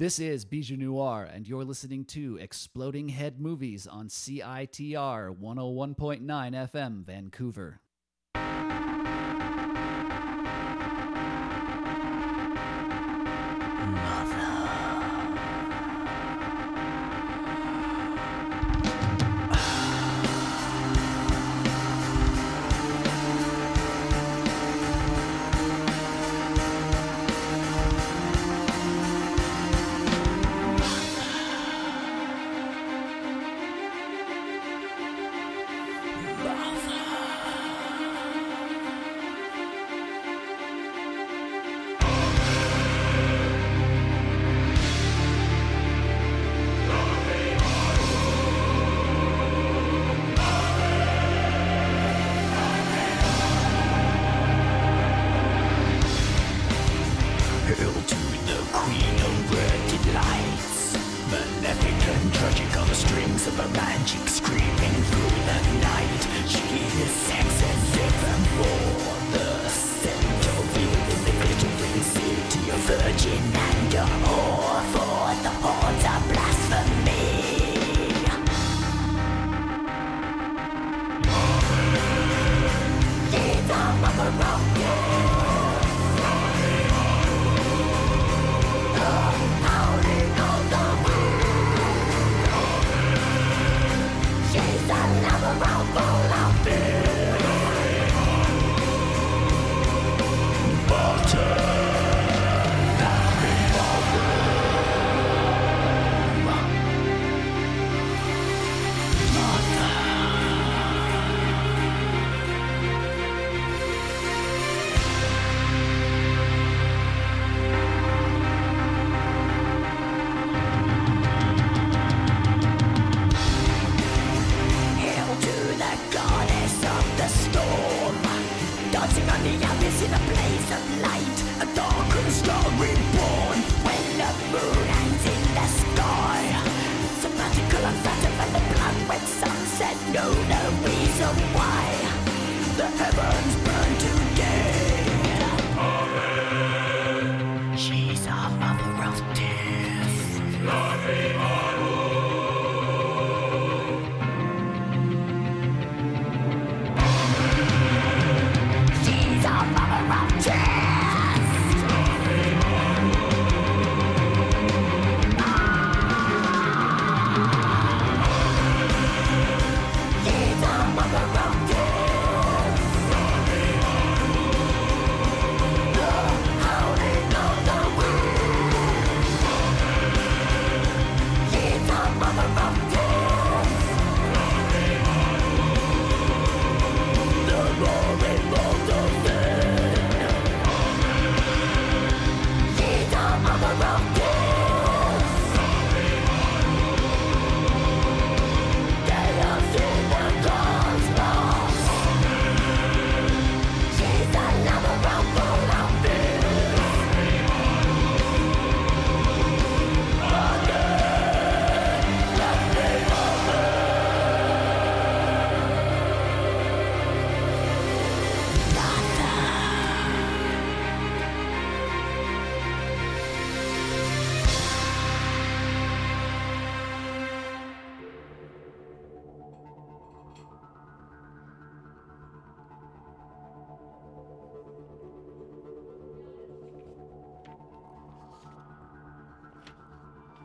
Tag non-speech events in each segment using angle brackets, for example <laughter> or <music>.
This is Bijou Noir, and you're listening to Exploding Head Movies on CITR 101.9 FM, Vancouver.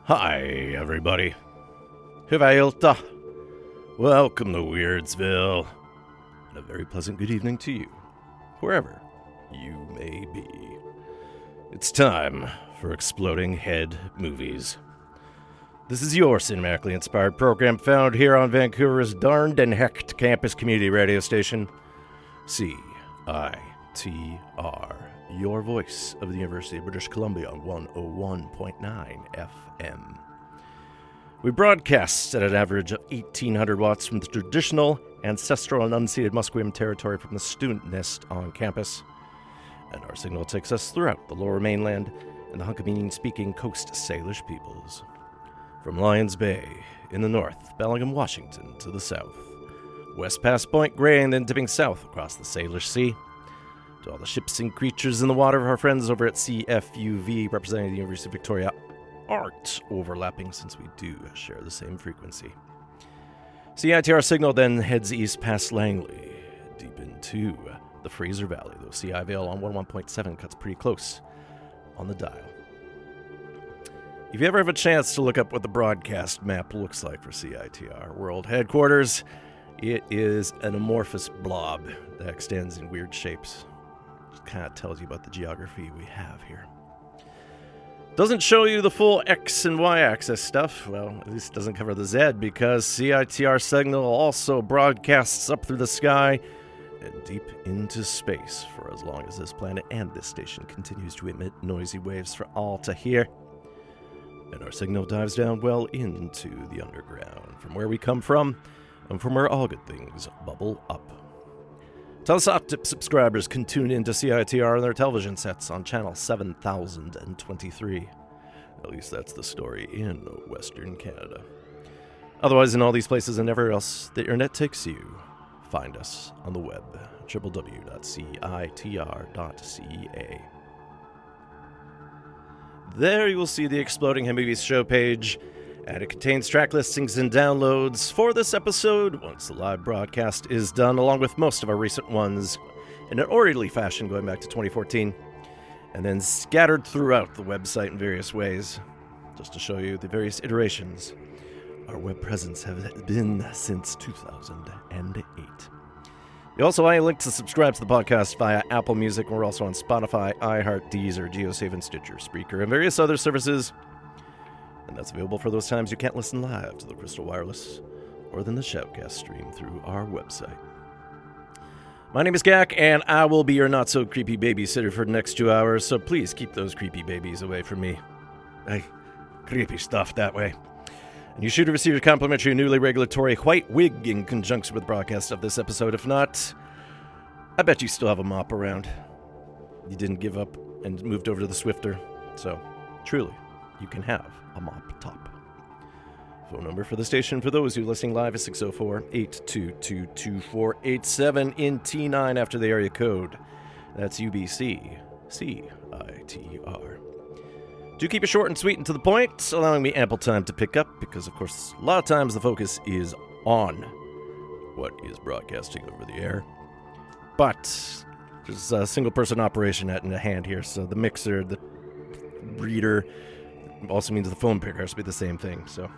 Hi, everybody. Hivailta. Welcome to Weirdsville. And a very pleasant good evening to you, wherever you may be. It's time for Exploding Head Movies. This is your cinematically inspired program found here on Vancouver's darned and hecked campus community radio station, CITR, your voice of the University of British Columbia on 101.9 FM. We broadcast at an average of 1800 watts from the traditional, ancestral, and unceded Musqueam territory from the student nest on campus. And our signal takes us throughout the lower mainland and the Hunkaminam speaking Coast Salish peoples. From Lions Bay in the north, Bellingham, Washington to the south, west past Point Grey and then dipping south across the Salish Sea, to all the ships and creatures in the water of our friends over at CFUV representing the University of Victoria aren't overlapping since we do share the same frequency. CITR signal then heads east past Langley, deep into the Fraser Valley, though CIVL on 11.7 cuts pretty close on the dial. If you ever have a chance to look up what the broadcast map looks like for CITR World Headquarters, it is an amorphous blob that extends in weird shapes. Kind of tells you about the geography we have here. Doesn't show you the full X and Y axis stuff. Well, at least doesn't cover the Z because CITR signal also broadcasts up through the sky and deep into space for as long as this planet and this station continues to emit noisy waves for all to hear. And our signal dives down well into the underground, from where we come from and from where all good things bubble up. Telus Optik subscribers can tune in to CITR on their television sets on channel 7023. At least that's the story in Western Canada. Otherwise, in all these places and everywhere else the internet takes you, find us on the web www.citr.ca. There you will see the Exploding Head Movies show page, and it contains track listings and downloads for this episode once the live broadcast is done, along with most of our recent ones in an orderly fashion going back to 2014, and then scattered throughout the website in various ways, just to show you the various iterations our web presence has been since 2008. You also a link to subscribe to the podcast via Apple Music. We're also on Spotify, iHeart, Deezer, GeoSave, and Stitcher, Spreaker, and various other services. And that's available for those times you can't listen live to the Crystal Wireless or then the Shoutcast stream through our website. My name is Gak, and I will be your not so creepy babysitter for the next two hours, so please keep those creepy babies away from me. Creepy stuff that way. And you should have received a complimentary newly regulatory white wig in conjunction with the broadcast of this episode. If not, I bet you still have a mop around. You didn't give up and moved over to the Swiffer, so truly, you can have a mop top. Phone number for the station for those who are listening live is 604 822 2487 in T9 after the area code. That's UBC CITR. Do keep it short and sweet and to the point, allowing me ample time to pick up because, of course, a lot of times the focus is on what is broadcasting over the air. But there's a single person operation at in hand here, so the mixer, the reader, also means the phone picker has to be the same thing, so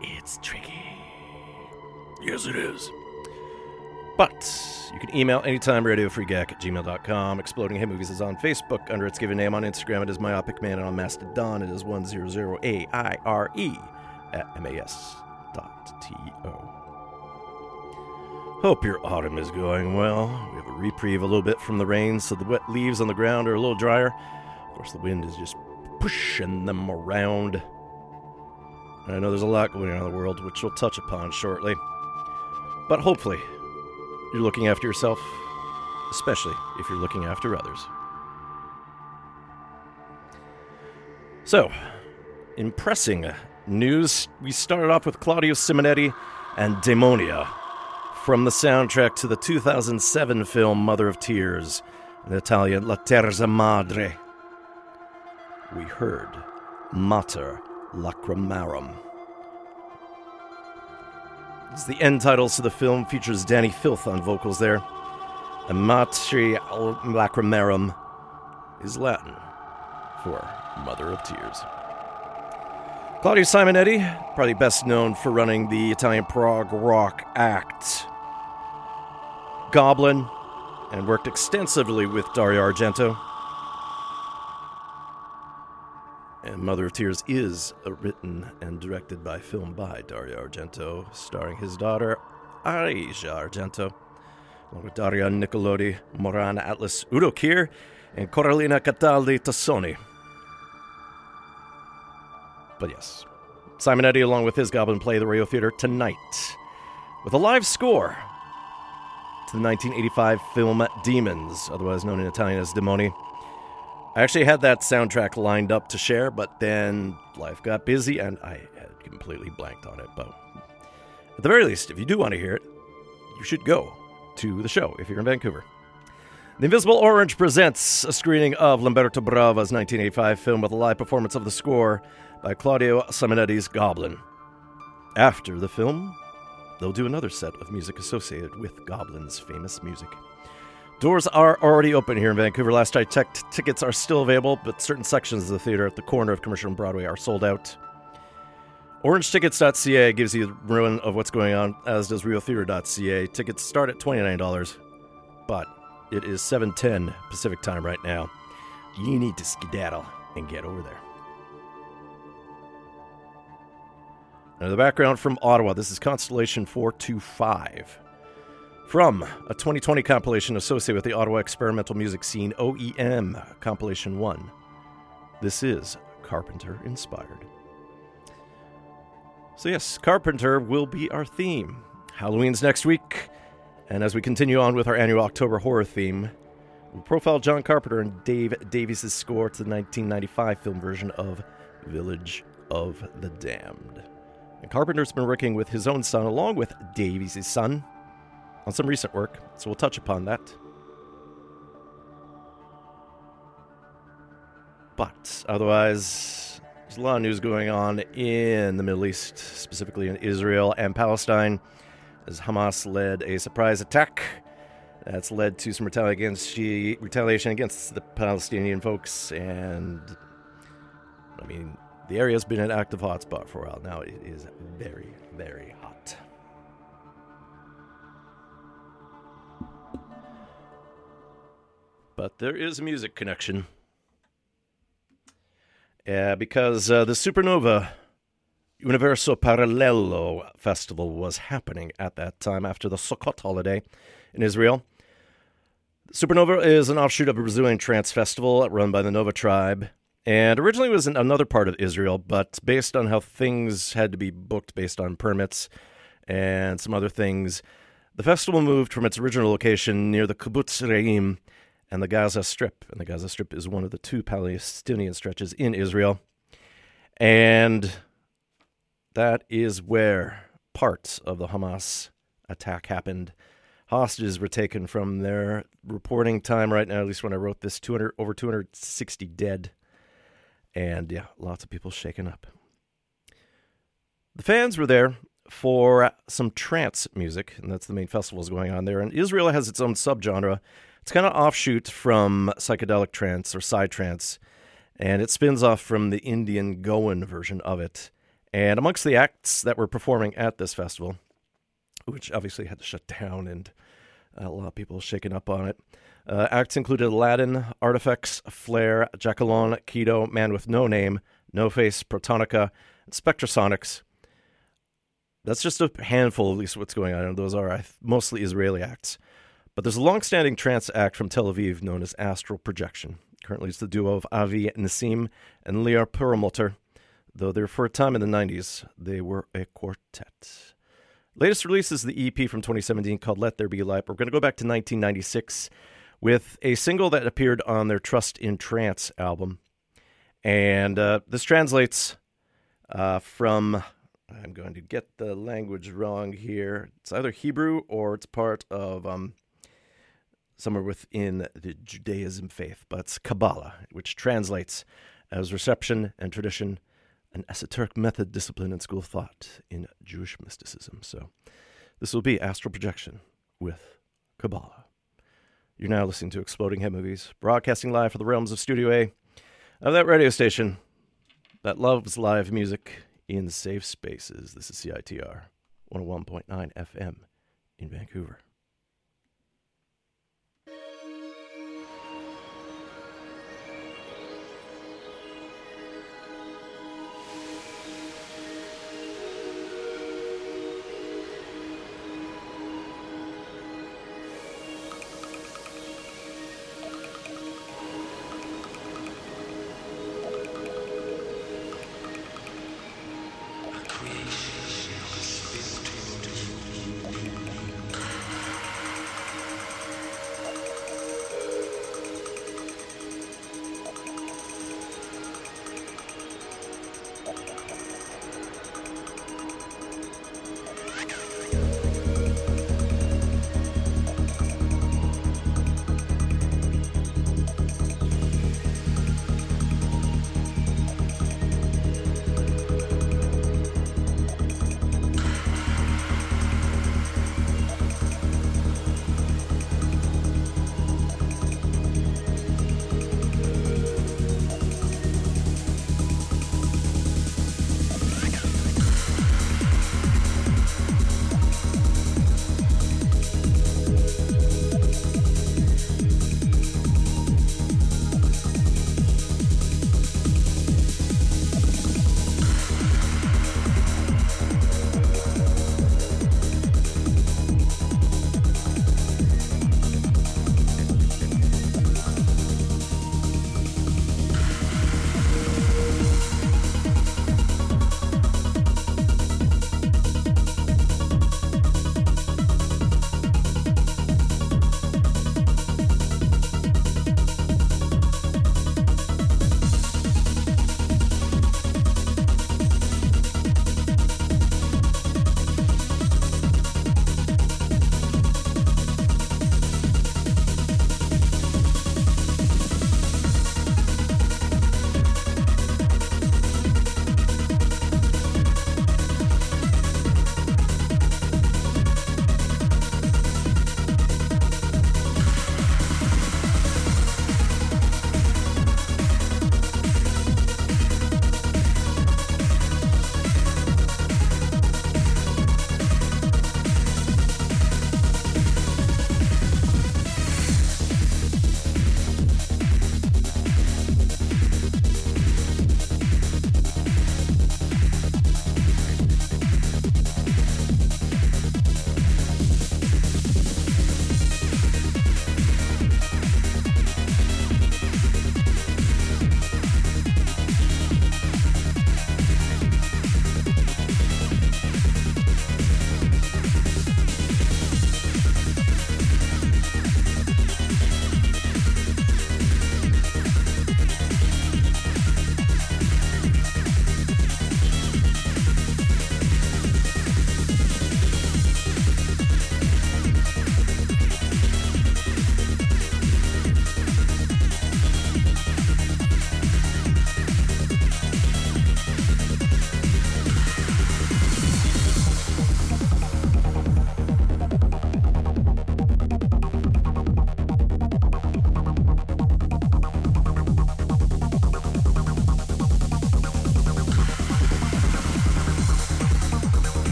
it's tricky. Yes, it is. But you can email anytime radiofreegak at gmail.com. Exploding Head Movies is on Facebook under its given name. On Instagram, it is Myopic Man. And on Mastodon, it is 100AIRE at mas.to. Hope your autumn is going well. We have a reprieve a little bit from the rain, so the wet leaves on the ground are a little drier. Of course, the wind is just pushing them around. And I know there's a lot going on in the world, which we'll touch upon shortly. But hopefully, you're looking after yourself, especially if you're looking after others. So, impressing news. We started off with Claudio Simonetti and Daemonia from the soundtrack to the 2007 film Mother of Tears, in Italian La Terza Madre. We heard Mater Lacrimarum. It's the end titles to the film features Dani Filth on vocals there. And Mater Lacrimarum is Latin for Mother of Tears. Claudio Simonetti, probably best known for running the Italian prog rock act Goblin, and worked extensively with Dario Argento. And Mother of Tears is written and directed by film by Dario Argento, starring his daughter Asia Argento, along with Daria Nicolodi, Moran Atias Udo Kier, and Coralina Cataldi Tassoni. But yes, Simonetti, along with his Goblin, play the Radio Theater tonight with a live score to the 1985 film Demons, otherwise known in Italian as Demoni. I actually had that soundtrack lined up to share, but then life got busy and I had completely blanked on it. But at the very least, if you do want to hear it, you should go to the show if you're in Vancouver. The Invisible Orange presents a screening of Lamberto Bava's 1985 film with a live performance of the score by Claudio Simonetti's Goblin. After the film, they'll do another set of music associated with Goblin's famous music. Doors are already open here in Vancouver. Last I checked, tickets are still available, but certain sections of the theater at the corner of Commercial and Broadway are sold out. OrangeTickets.ca gives you the ruin of what's going on, as does RioTheatre.ca. Tickets start at $29, but it is 7:10 Pacific time right now. You need to skedaddle and get over there. Now, the background from Ottawa. This is Constellation 425 from a 2020 compilation associated with the Ottawa experimental music scene OEM compilation 1. This is Carpenter inspired. So, yes, Carpenter will be our theme. Halloween's next week. And as we continue on with our annual October horror theme, we'll profile John Carpenter and Dave Davies' score to the 1995 film version of Village of the Damned. And Carpenter's been working with his own son, along with Davies' son, on some recent work, so we'll touch upon that. But otherwise, there's a lot of news going on in the Middle East, specifically in Israel and Palestine, as Hamas led a surprise attack that's led to some retaliation against the Palestinian folks. And I mean, the area's been an active hotspot for a while now. It is very, very hot. But there is a music connection. Yeah, because uh, the Supernova Universo Paralello festival was happening at that time after the Sukkot holiday in Israel. Supernova is an offshoot of a Brazilian trance festival run by the Nova tribe, and originally was in another part of Israel, but based on how things had to be booked based on permits and some other things, the festival moved from its original location near the Kibbutz Re'im and the Gaza Strip. And the Gaza Strip is one of the two Palestinian stretches in Israel. And that is where parts of the Hamas attack happened. Hostages were taken from their reporting time right now, at least when I wrote this, 200, over 260 dead. And yeah, lots of people shaken up. The fans were there for some trance music, and that's the main festivals going on there. And Israel has its own subgenre. It's kind of offshoot from psychedelic trance or psytrance, and it spins off from the Indian Goan version of it. And amongst the acts that were performing at this festival, which obviously had to shut down and a lot of people shaken up on it, uh, acts included Aladdin, Artifacts, Flare, Jackalon, Keto, Man with No Name, No Face, Protonica, and Spectrasonics. That's just a handful, at least, what's going on. Those are mostly Israeli acts. But there's a long-standing trance act from Tel Aviv known as Astral Projection. Currently, it's the duo of Avi Nissim and Lior Perlmutter, though they're for a time in the 90s, they were a quartet. Latest release is the EP from 2017 called Let There Be Light. We're going to go back to 1996 with a single that appeared on their Trust in Trance album. And uh, this translates uh, from, I'm going to get the language wrong here. It's either Hebrew or it's part of um, somewhere within the Judaism faith, but it's Kabbalah, which translates as reception and tradition, an esoteric method, discipline, and school of thought in Jewish mysticism. So this will be astral projection with Kabbalah. You're now listening to Exploding Head Movies, broadcasting live for the realms of Studio A of that radio station that loves live music in safe spaces. This is CITR 101.9 FM in Vancouver.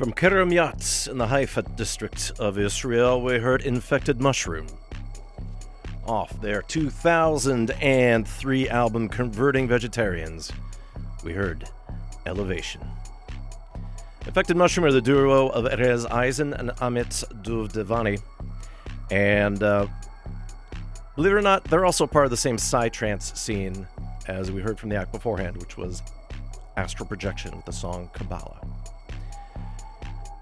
From Kiryat in the Haifa district of Israel, we heard Infected Mushroom. Off their 2003 album Converting Vegetarians, we heard Elevation. Infected Mushroom are the duo of Erez Eisen and Amit Duvdevani. And uh, believe it or not, they're also part of the same psytrance scene as we heard from the act beforehand, which was Astral Projection with the song Kabbalah.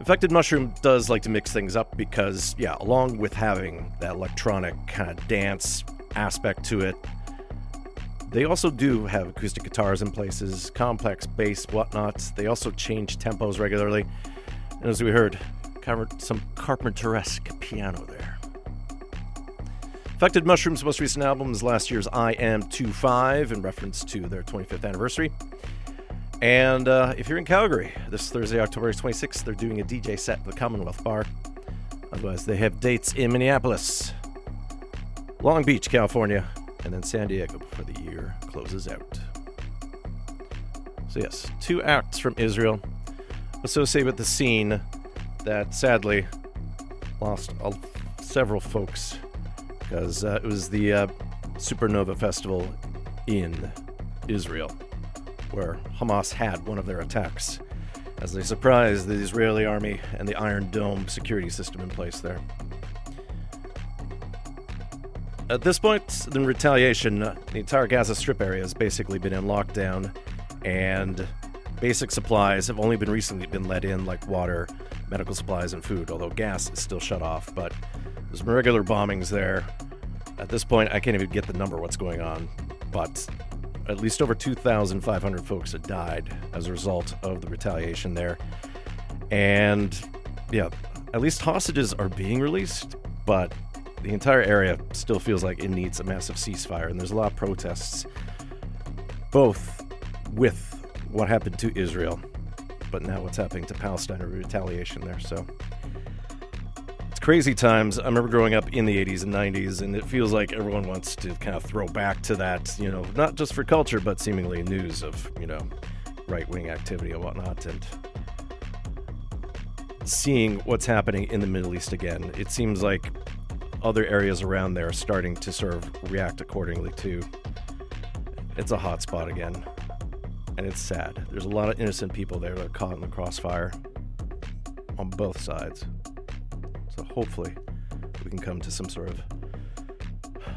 Infected Mushroom does like to mix things up because, yeah, along with having that electronic kind of dance aspect to it, they also do have acoustic guitars in places, complex bass, whatnot. They also change tempos regularly. And as we heard, some Carpenter-esque piano there. Infected Mushroom's most recent album is last year's I Am 25 in reference to their 25th anniversary. And uh, if you're in Calgary this Thursday, October 26th, they're doing a DJ set at the Commonwealth Bar. Otherwise, they have dates in Minneapolis, Long Beach, California, and then San Diego before the year closes out. So, yes, two acts from Israel associated with the scene that sadly lost several folks because uh, it was the uh, Supernova Festival in Israel where Hamas had one of their attacks as they surprised the Israeli army and the Iron Dome security system in place there. At this point, in retaliation, uh, the entire Gaza Strip area has basically been in lockdown, and basic supplies have only been recently been let in, like water, medical supplies, and food. Although gas is still shut off, but there's regular bombings there. At this point, I can't even get the number what's going on, but at least over 2,500 folks have died as a result of the retaliation there. And yeah, at least hostages are being released, but the entire area still feels like it needs a massive ceasefire. And there's a lot of protests, both with what happened to Israel, but now what's happening to Palestine or retaliation there. So crazy times. I remember growing up in the 80s and 90s, and it feels like everyone wants to kind of throw back to that, you know, not just for culture, but seemingly news of, you know, right wing activity and whatnot. And seeing what's happening in the Middle East again, it seems like other areas around there are starting to sort of react accordingly too. It's a hot spot again, and it's sad. There's a lot of innocent people there that are caught in the crossfire on both sides. So hopefully we can come to some sort of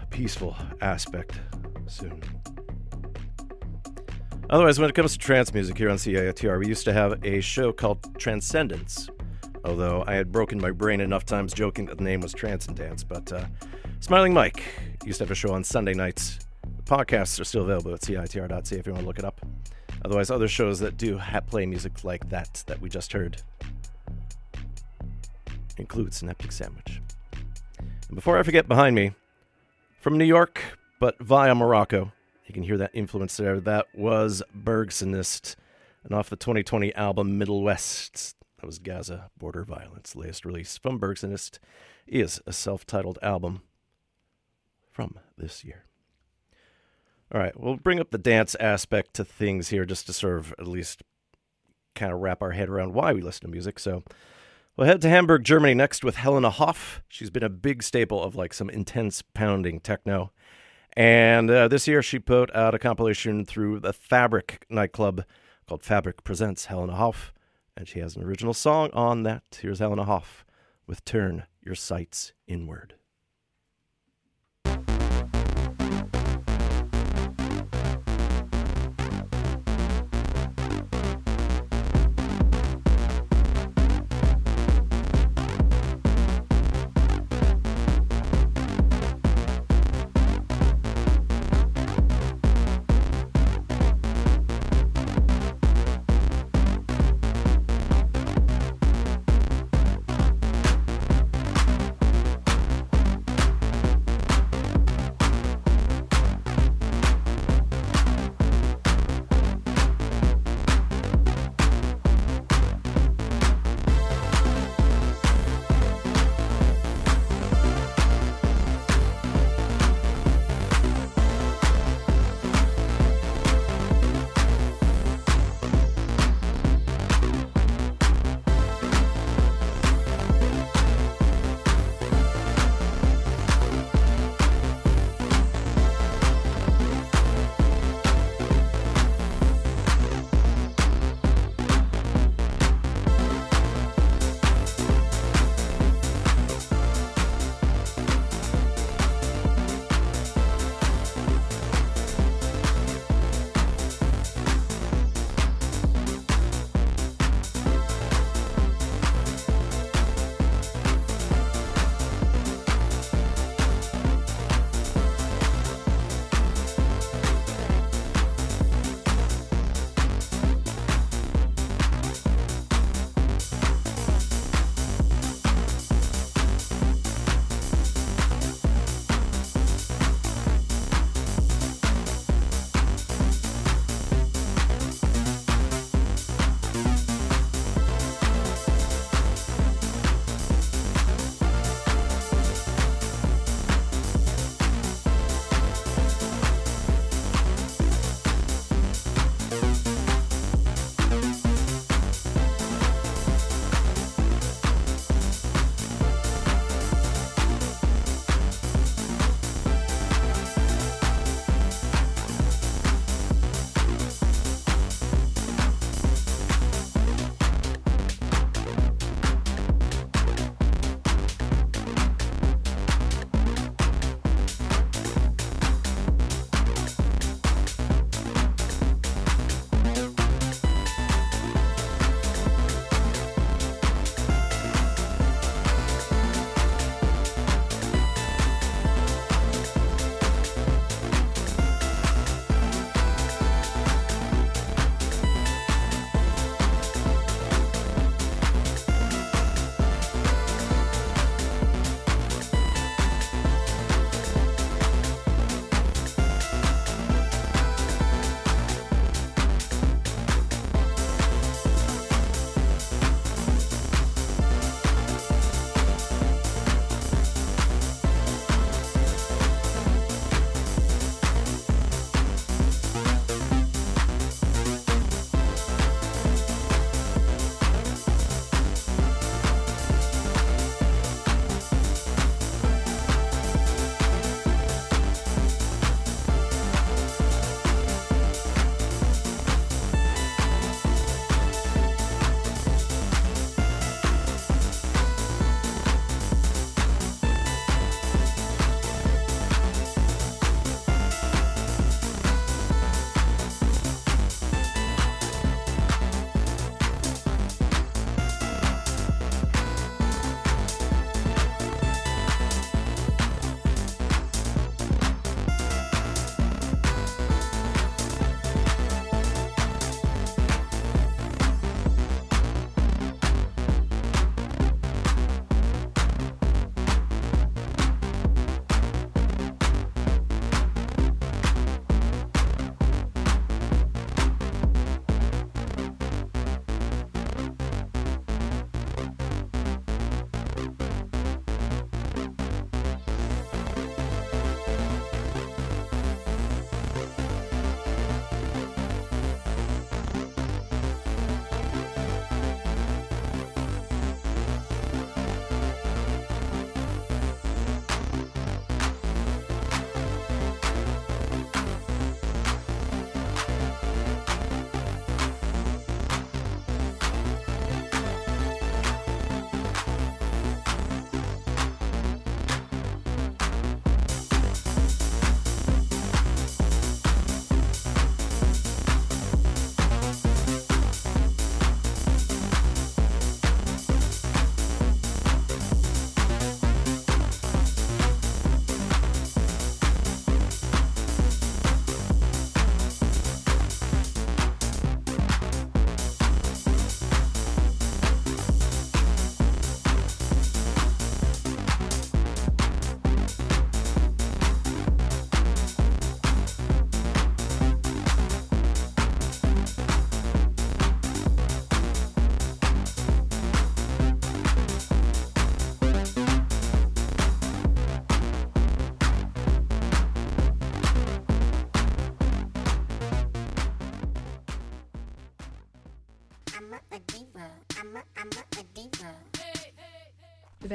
peaceful aspect soon. Otherwise, when it comes to trance music here on CITR, we used to have a show called Transcendence. Although I had broken my brain enough times joking that the name was Trance and Dance, but uh, Smiling Mike used to have a show on Sunday nights. The podcasts are still available at CITR.ca if you want to look it up. Otherwise, other shows that do ha- play music like that that we just heard include Synaptic Sandwich. And before I forget behind me, from New York, but via Morocco, you can hear that influence there. That was Bergsonist, and off the 2020 album Middle Ouest. That was Gaza Border Violence. Latest release from Bergsonist is a self titled album from this year. All right, we'll bring up the dance aspect to things here just to sort of at least kind of wrap our head around why we listen to music. So, We'll head to Hamburg, Germany next with Helena Hauff. She's been a big staple of like some intense pounding techno. And uh, this year she put out a compilation through the Fabric nightclub called Fabric Presents Helena Hauff. And she has an original song on that. Here's Helena Hauff with Turn Your Sights Inward.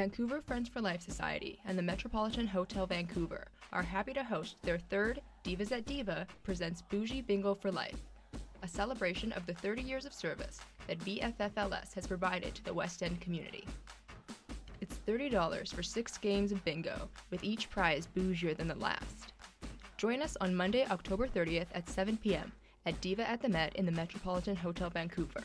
Vancouver Friends for Life Society and the Metropolitan Hotel Vancouver are happy to host their third Divas at Diva presents Bougie Bingo for Life, a celebration of the 30 years of service that VFFLS has provided to the West End community. It's $30 for six games of bingo, with each prize bougier than the last. Join us on Monday, October 30th at 7 p.m. at Diva at the Met in the Metropolitan Hotel Vancouver.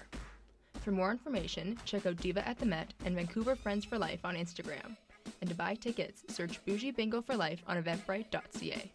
For more information, check out Diva at the Met and Vancouver Friends for Life on Instagram. And to buy tickets, search Bougie Bingo for Life on eventbrite.ca.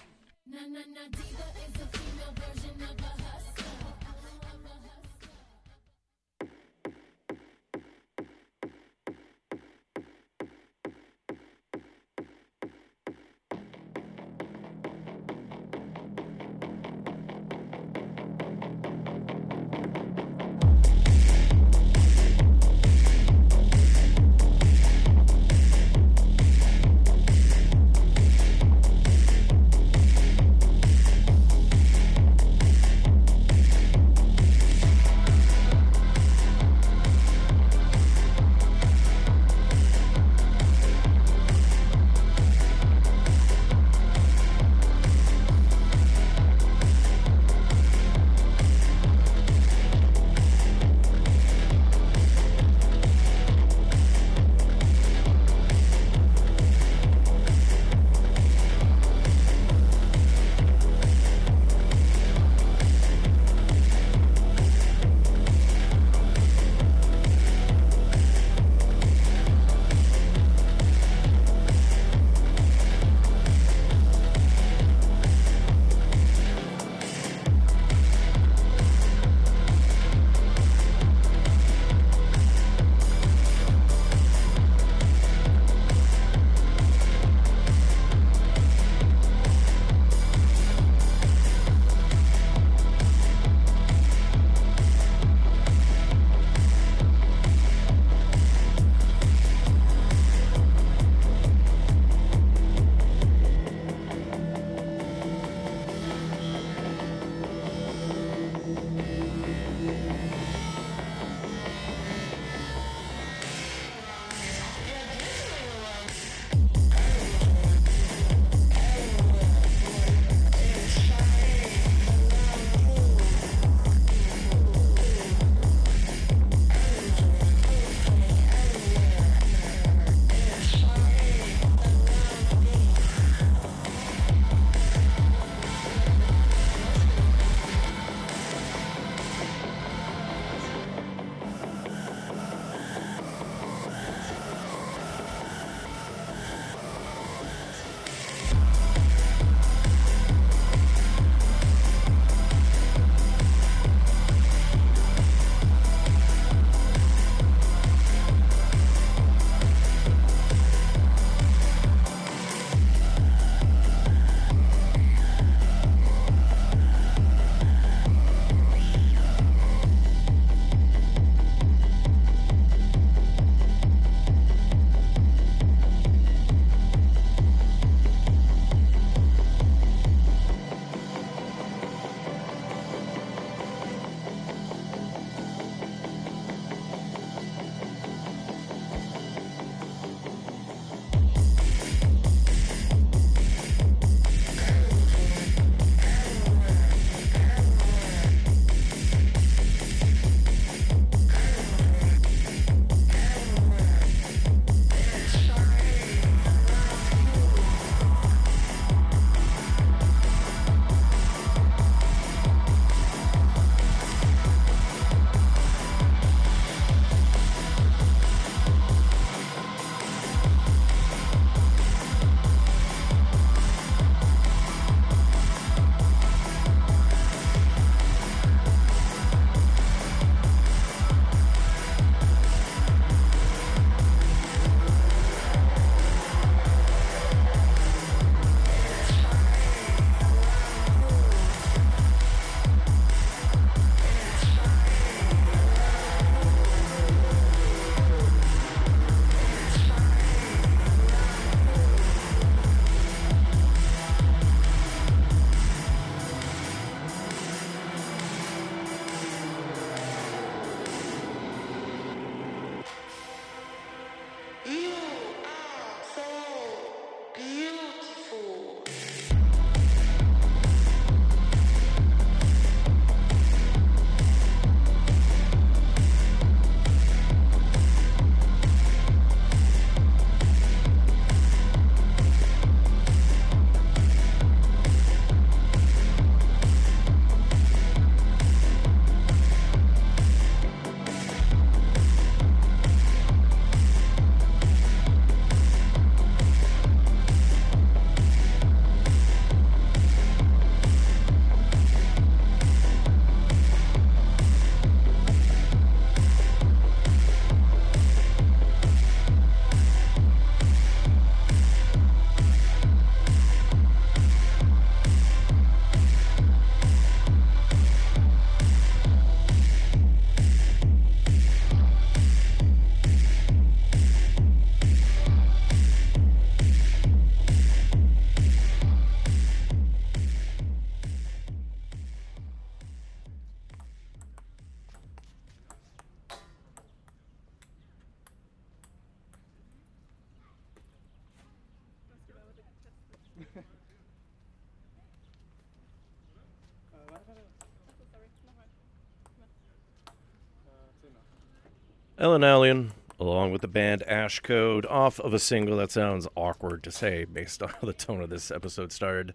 Ellen Allien, along with the band Ash Code, off of a single that sounds awkward to say based <laughs> on the tone of this episode started.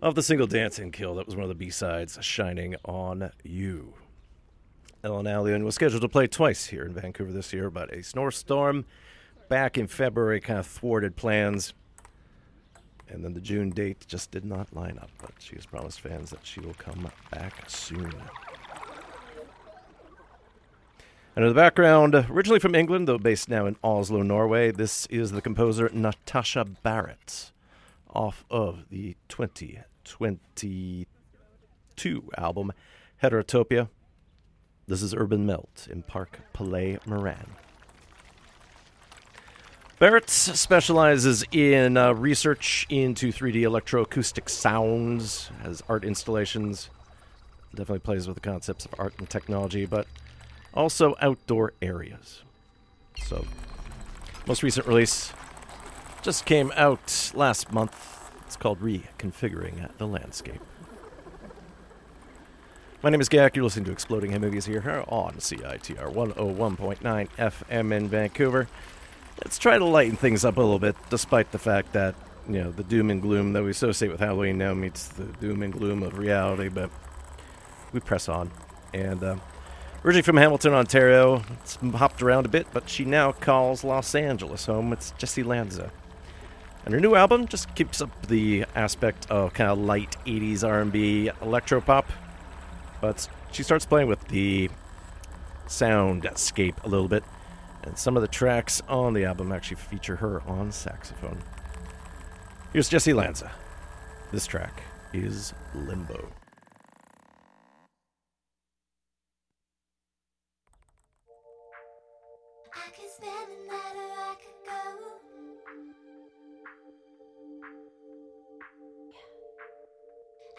Of the single Dance and Kill, that was one of the B sides, Shining on You. Ellen Allien was scheduled to play twice here in Vancouver this year, but a snowstorm back in February kind of thwarted plans. And then the June date just did not line up, but she has promised fans that she will come back soon. And in the background, originally from England, though based now in Oslo, Norway, this is the composer Natasha Barrett off of the 2022 album Heterotopia. This is Urban Melt in Park Palais Meran. Barrett specializes in uh, research into 3D electroacoustic sounds, has art installations, definitely plays with the concepts of art and technology, but also outdoor areas. So, most recent release just came out last month. It's called Reconfiguring the Landscape. My name is Gak. You're listening to Exploding Head Movies here on CITR 101.9 FM in Vancouver. Let's try to lighten things up a little bit, despite the fact that, you know, the doom and gloom that we associate with Halloween now meets the doom and gloom of reality, but we press on. And, uh, Originally from Hamilton, Ontario, it's hopped around a bit, but she now calls Los Angeles home. It's Jessy Lanza. And her new album just keeps up the aspect of kind of light 80s R&B electropop, but she starts playing with the soundscape a little bit. And some of the tracks on the album actually feature her on saxophone. Here's Jessy Lanza. This track is Limbo.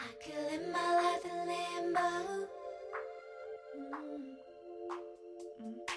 Life in limbo. I'm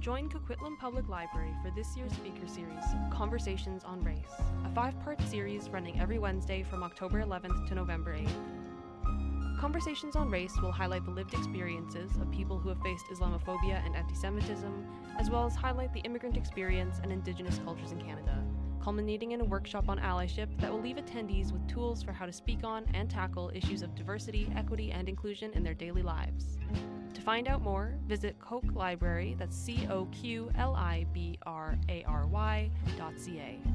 Join Coquitlam Public Library for this year's speaker series, Conversations on Race, a five part series running every Wednesday from October 11th to November 8th. Conversations on Race will highlight the lived experiences of people who have faced Islamophobia and anti Semitism, as well as highlight the immigrant experience and Indigenous cultures in Canada, culminating in a workshop on allyship that will leave attendees with tools for how to speak on and tackle issues of diversity, equity, and inclusion in their daily lives. To find out more, visit Coke Library, that's C O Q L I B R A R Y dot C A.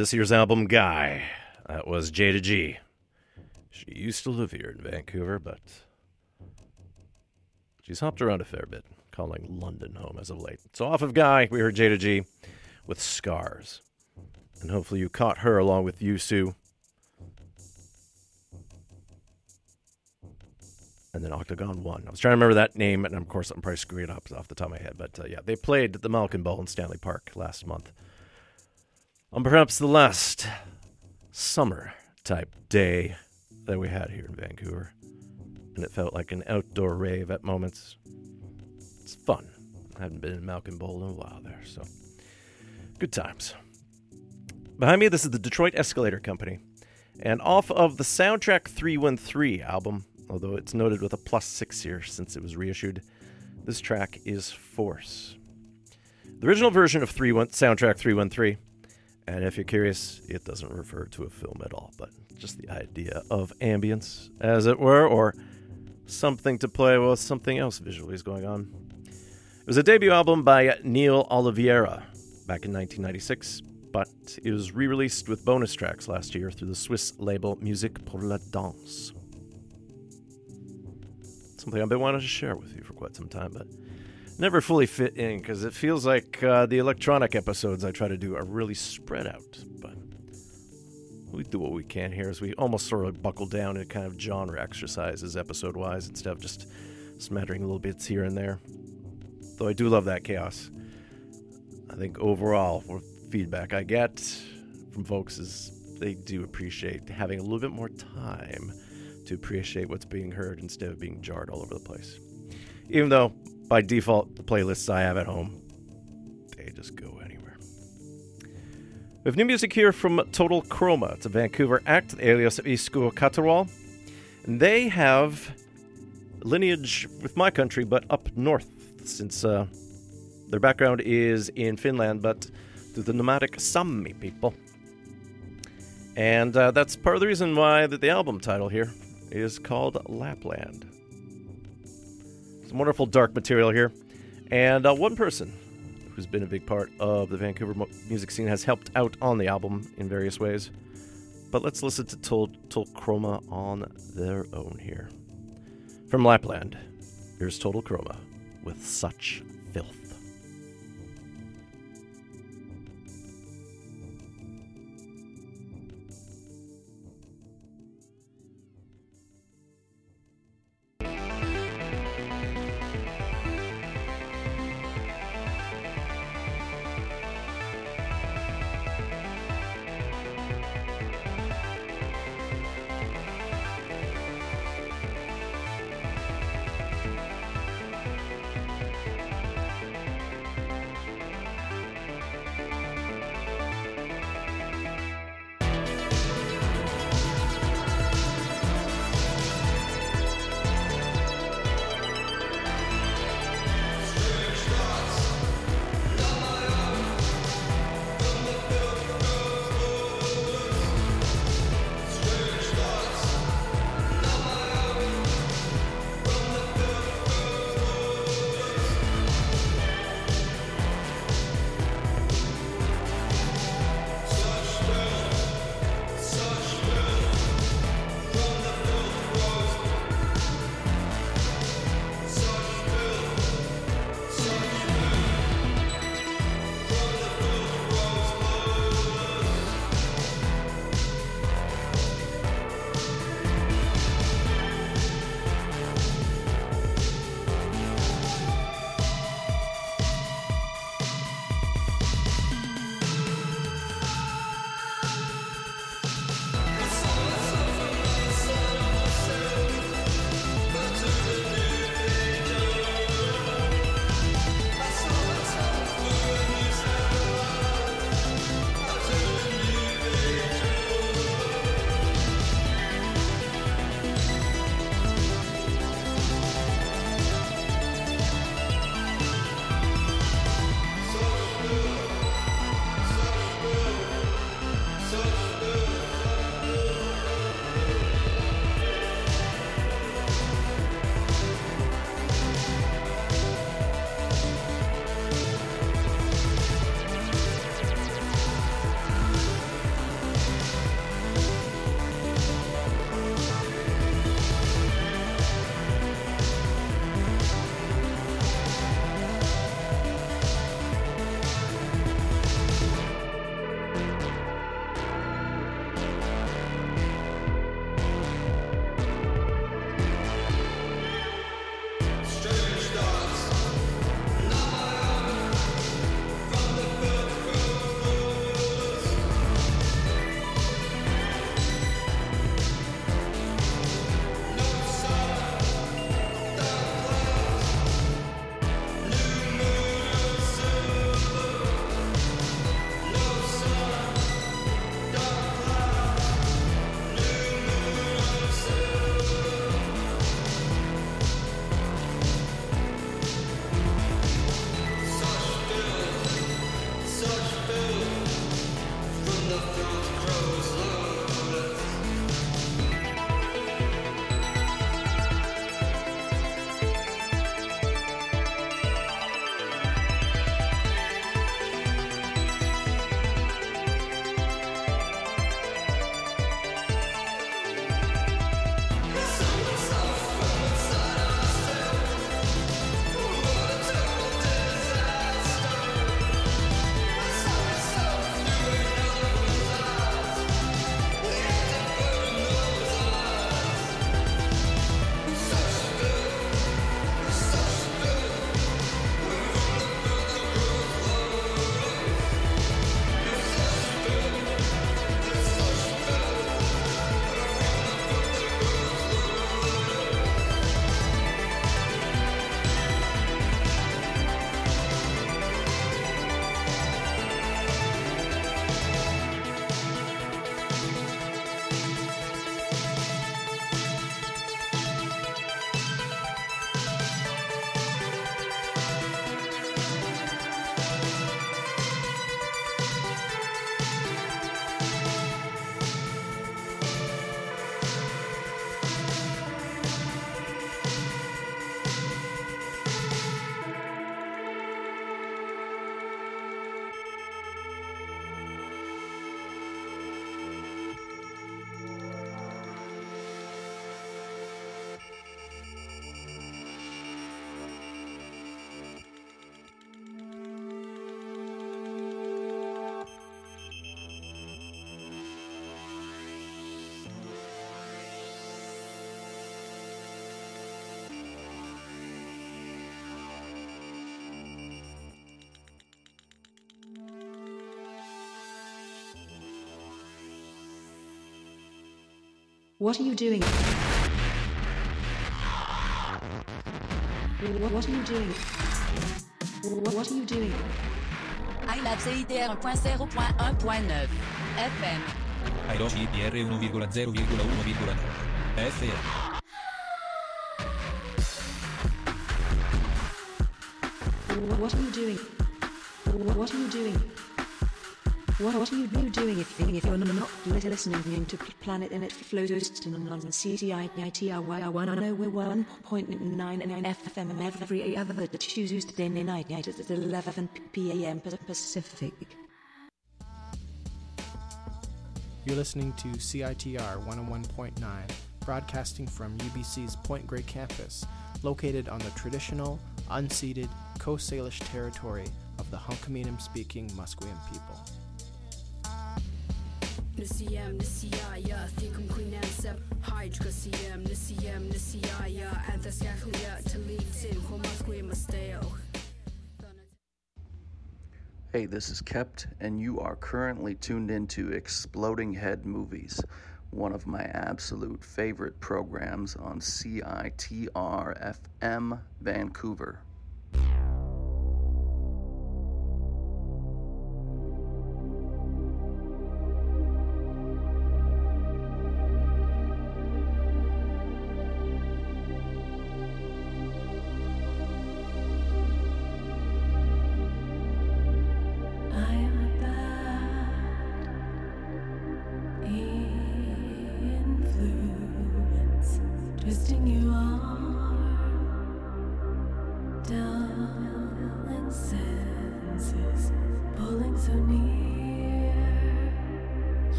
this year's album, Guy, that was Jayda G. She used to live here in Vancouver, but she's hopped around a fair bit, calling London home as of late. So, off of Guy, we heard Jayda G with Scars. And hopefully, you caught her along with Yu Su. And then Octagon One. I was trying to remember that name, and of course, I'm probably screwing it up off the top of my head. But uh, yeah, they played at the Malkin Bowl in Stanley Park last month on perhaps the last summer type day that we had here in Vancouver. And it felt like an outdoor rave at moments. It's fun. I hadn't been in Malkin Bowl in a while there, so good times. Behind me, this is the Detroit Escalator Company. And off of the Soundtrack 313 album, although it's noted with a plus six here since it was reissued, this track is Force. The original version of 31 Soundtrack 313 and if you're curious, it doesn't refer to a film at all, but just the idea of ambience, as it were, or something to play with something else visually is going on. It was a debut album by Neil Ollivierra back in 1996, but it was re released with bonus tracks last year through the Swiss label Musique pour la Danse. Something I've been wanting to share with you for quite some time, but never fully fit in because it feels like uh, the electronic episodes I try to do are really spread out. But we do what we can here as we almost sort of buckle down in kind of genre exercises episode wise instead of just smattering little bits here and there. Though I do love that chaos. I think overall, what feedback I get from folks is they do appreciate having a little bit more time to appreciate what's being heard instead of being jarred all over the place. Even though, by default, the playlists I have at home, they just go anywhere. We have new music here from Total Chroma. It's a Vancouver act, alias Isco Caterwal. And they have lineage with my country, but up north, since uh, their background is in Finland, but through the nomadic Sami people. And uh, that's part of the reason why the, the album title here is called Lapland. Some wonderful dark material here. And uh, one person who's been a big part of the Vancouver mo- music scene has helped out on the album in various ways. But let's listen to Total Chroma on their own here. From Lapland, here's Total Chroma with Such Filth. What are you doing? What, what are you doing? What, what are you doing? I love CITR 1.0.1.9 FM. Airoshi IPR 1,0,1,9 FM. What, what are you doing? What, what are you doing? What, are you doing if, if you're not listening to Planet and flows on CTITR 101.99 FM every other Tuesday night at 11 p.m. Pacific. You're listening to CITR 101.9, broadcasting from UBC's Point Grey campus, located on the traditional, unceded Coast Salish territory of the Hunkaminam speaking Musqueam people. Talitin homasque masteo. Hey, this is Kept, and you are currently tuned into Exploding Head Movies, one of my absolute favorite programs on CITR FM Vancouver.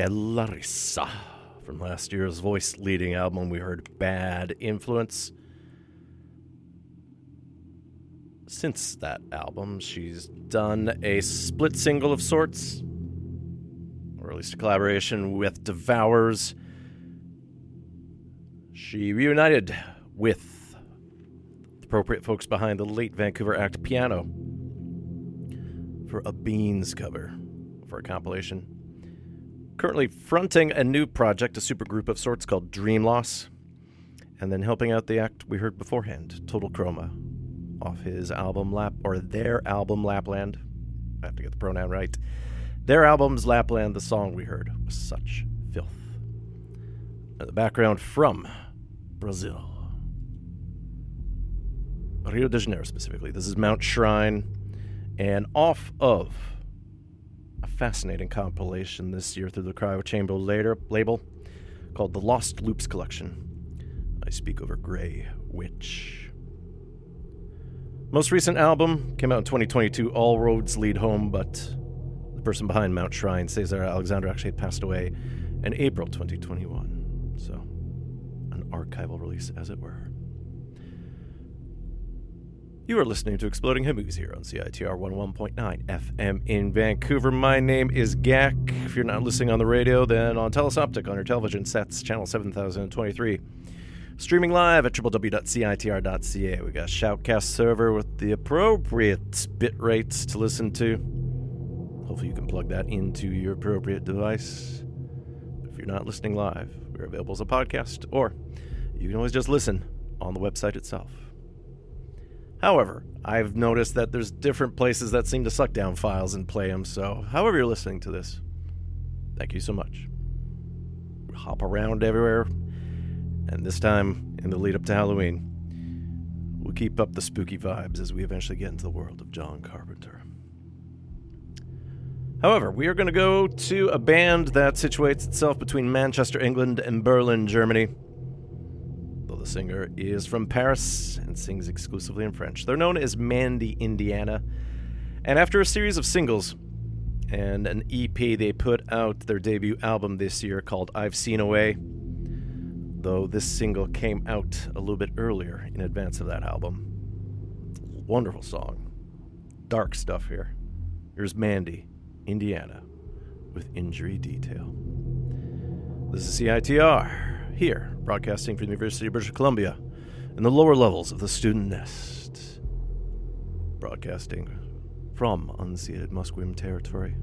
Kellarissa. From last year's voice leading album, we heard Bad Influence. Since that album, she's done a split single of sorts, or at least a collaboration with Devours. She reunited with the appropriate folks behind the late Vancouver act Piano for a Beans cover for a compilation. Currently fronting a new project, a supergroup of sorts called Dream Loss, and then helping out the act we heard beforehand, Total Chroma, off his album Lap or their album Lapland. I have to get the pronoun right. Their album's Lapland, the song we heard was such filth. The background from Brazil. Rio de Janeiro specifically. This is Mount Shrine, and off of a fascinating compilation this year through the Cryo Chamber later label called the Lost Loops Collection. I speak over Grey Witch. Most recent album came out in 2022, All Roads Lead Home, but the person behind Mount Shrine, Cesar Alexander, actually passed away in April 2021. So, an archival release, as it were. You are listening to Exploding Head here on CITR 101.9 FM in Vancouver. My name is Gak. If you're not listening on the radio, then on Telus Optik on your television sets, channel 7023. Streaming live at www.citr.ca. We got a Shoutcast server with the appropriate bit rates to listen to. Hopefully, you can plug that into your appropriate device. If you're not listening live, we're available as a podcast, or you can always just listen on the website itself. However, I've noticed that there's different places that seem to suck down files and play them, so however you're listening to this, thank you so much. Hop around everywhere, and this time, in the lead up to Halloween, we'll keep up the spooky vibes as we eventually get into the world of John Carpenter. However, we are going to go to a band that situates itself between Manchester, England, and Berlin, Germany. The singer is from Paris and sings exclusively in French. They're known as Mandy, Indiana. And after a series of singles and an EP, they put out their debut album this year called I've Seen a Way. Though this single came out a little bit earlier in advance of that album. Wonderful song. Dark stuff here. Here's Mandy, Indiana, with Injury Detail. This is CITR, here, broadcasting from the University of British Columbia, in the lower levels of the student nest. Broadcasting from unceded Musqueam territory.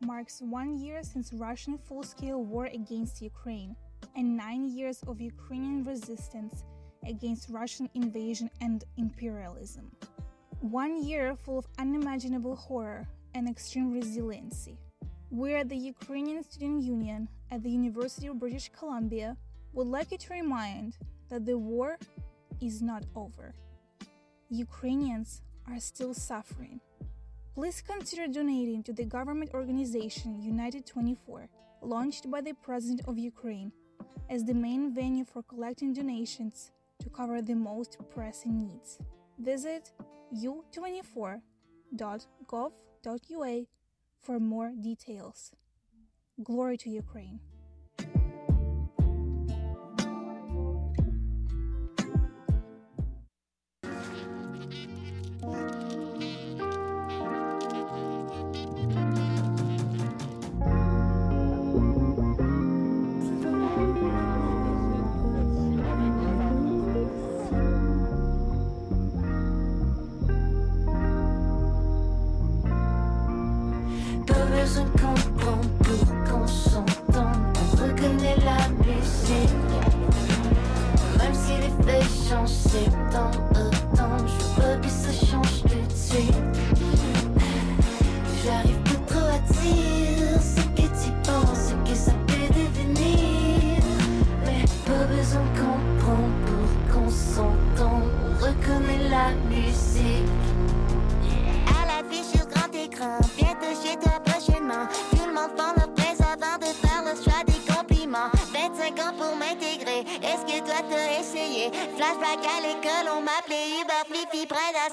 marks one year since Russian full-scale war against Ukraine and nine years of Ukrainian resistance against Russian invasion and imperialism. One year full of unimaginable horror and extreme resiliency, We at the Ukrainian Student Union at the University of British Columbia would like you to remind that the war is not over. Ukrainians are still suffering. Please consider donating to the government organization United 24, launched by the President of Ukraine, as the main venue for collecting donations to cover the most pressing needs. Visit u24.gov.ua for more details. Glory to Ukraine!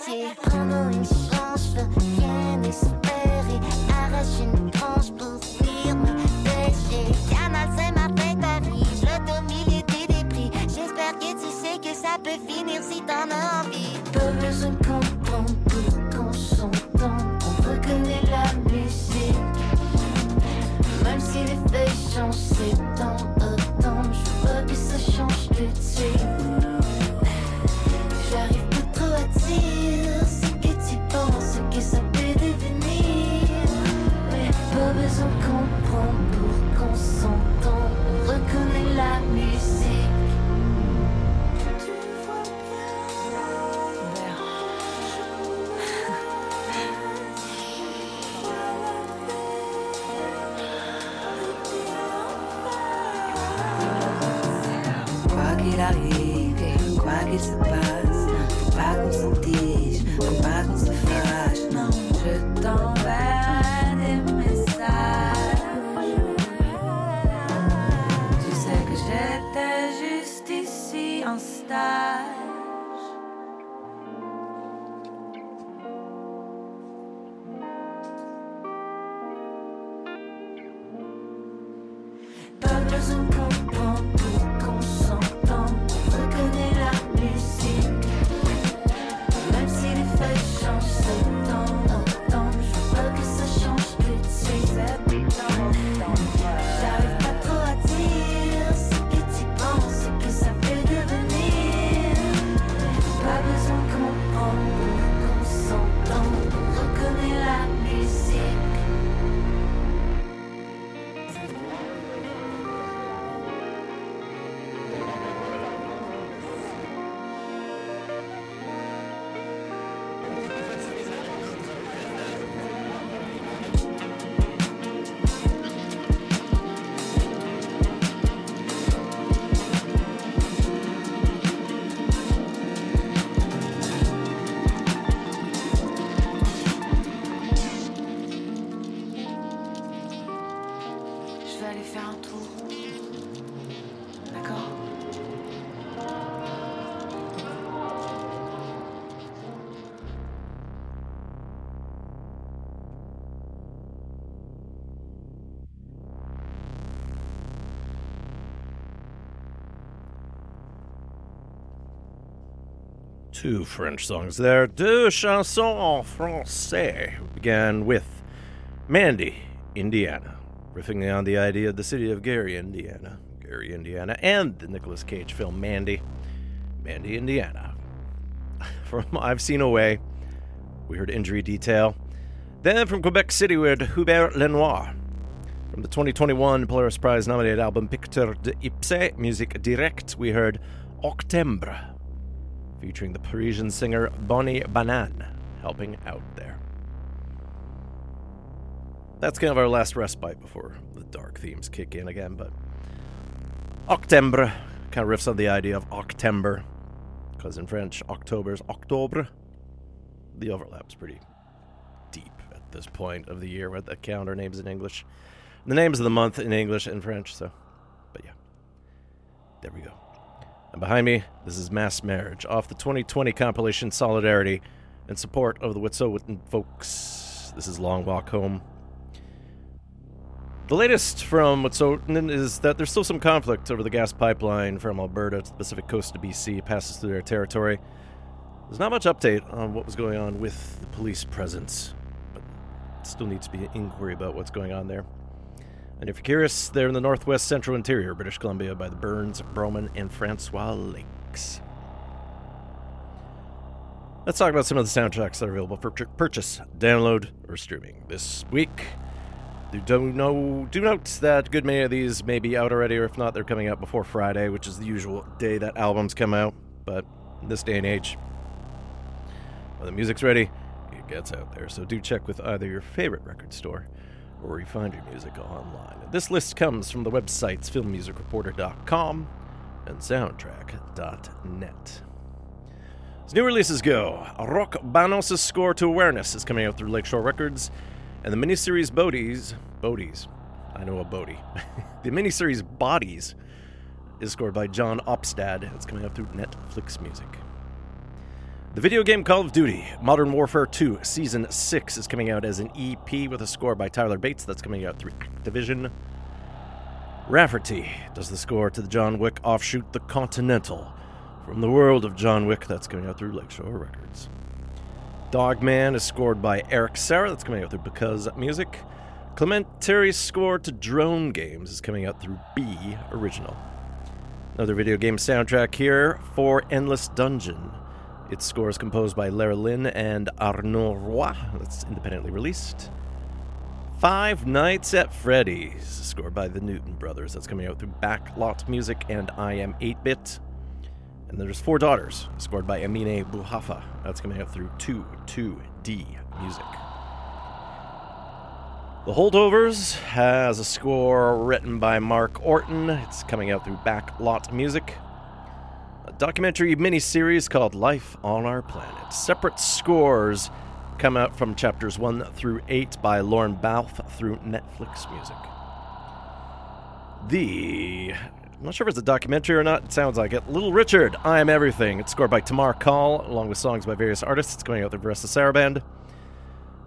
take home. Two French songs there. Deux chansons français began with Mandy, Indiana, riffing on the idea of the city of Gary, Indiana. Gary, Indiana, and the Nicolas Cage film Mandy, Mandy, Indiana. <laughs> From I've Seen a Way, we heard Injury Detail. Then from Quebec City, we heard Hubert Lenoir. From the 2021 Polaris Prize nominated album Pictura de Ipse, Music Direct, we heard Octembre, featuring the Parisian singer Bonnie Banane, helping out there. That's kind of our last respite before the dark themes kick in again, but Octembre kind of riffs on the idea of Octember, because in French, October is Octobre. The overlap's pretty deep at this point of the year with the calendar names in English. The names of the month in English and French, so, but yeah. There we go. And behind me, this is Mass Marriage off the 2020 compilation Solidarity in support of the Wet'suwet'en folks. This is Long Walk Home. The latest from Wet'suwet'en is that there's still some conflict over the gas pipeline from Alberta to the Pacific coast of BC, passes through their territory. There's not much update on what was going on with the police presence, but still needs to be an inquiry about what's going on there. And if you're curious, they're in the northwest central interior, British Columbia, by the Burns, Broman, and Francois Lakes. Let's talk about some of the soundtracks that are available for purchase, download, or streaming this week. Do, know, do note that good many of these may be out already, or if not, they're coming out before Friday, which is the usual day that albums come out. But in this day and age, when the music's ready, it gets out there. So do check with either your favorite record store or where you find your music online. This list comes from the websites filmmusicreporter.com and soundtrack.net. As new releases go, Roque Baños' score to Awareness is coming out through Lakeshore Records, and the miniseries Bodies, Bodies, I know a Bodie, <laughs> the miniseries Bodies is scored by Jon Opstad. It's coming out through Netflix Music. The video game Call of Duty Modern Warfare 2 Season 6 is coming out as an EP with a score by Tyler Bates that's coming out through Activision. Raffertie does the score to the John Wick offshoot The Continental from the world of John Wick that's coming out through Lakeshore Records. Dogman is scored by Eric Serra that's coming out through Because Music. Clement Terry's score to Drone Games is coming out through B Original. Another video game soundtrack here for Endless Dungeon. Its score is composed by Lara Lynn and Arnaud Roy. That's independently released. Five Nights at Freddy's, scored by the Newton Brothers. That's coming out through Backlot Music and I Am 8 Bit. And there's Four Daughters, scored by Amine Bouhafa. That's coming out through 2-2-D Music. The Holdovers has a score written by Mark Orton. It's coming out through Backlot Music documentary miniseries called Life on Our Planet. Separate scores come out from chapters 1 through 8 by Lorne Balfe through Netflix Music. The. I'm not sure if it's a documentary or not. It sounds like it. Little Richard, I Am Everything. It's scored by Tamar-kali, along with songs by various artists. It's going out through Varèse Sarabande.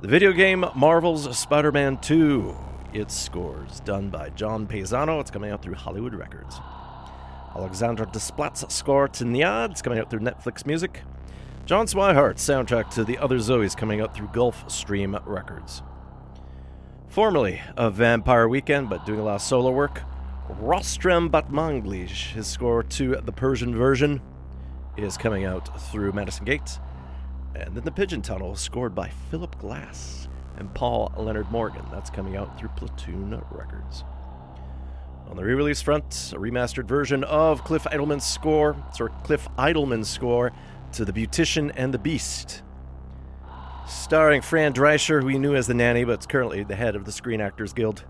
The video game Marvel's Spider Man 2. Its scores done by John Paesano. It's coming out through Hollywood Records. Alexandre Desplat's score to Nyad coming out through Netflix Music. John Swihart's soundtrack to The Other Zoe's coming out through Gulfstream Records. Formerly of Vampire Weekend, but doing a lot of solo work, Rostam Batmanglij, his score to the Persian version, is coming out through Madison Gates. And then The Pigeon Tunnel, scored by Philip Glass and Paul Leonard Morgan. That's coming out through Platoon Records. On the re-release front, a remastered version of Cliff Eidelman's score, or Cliff Eidelman's score to The Beautician and the Beast. Starring Fran Drescher, who we knew as the nanny, but is currently the head of the Screen Actors Guild,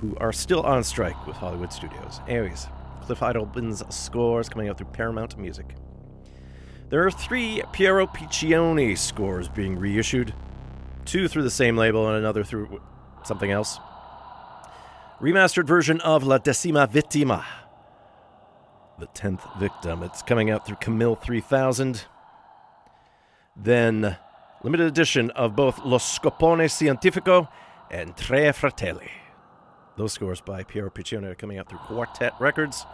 who are still on strike with Hollywood studios. Anyways, Cliff Eidelman's score is coming out through Paramount Music. There are three Piero Piccioni scores being reissued, two through the same label and another through something else. Remastered version of La Decima Vittima. The 10th Victim. It's coming out through Camille 3000. Then, limited edition of both Lo Scopone Scientifico and Tre Fratelli. Those scores by Piero Piccioni are coming out through Quartet Records.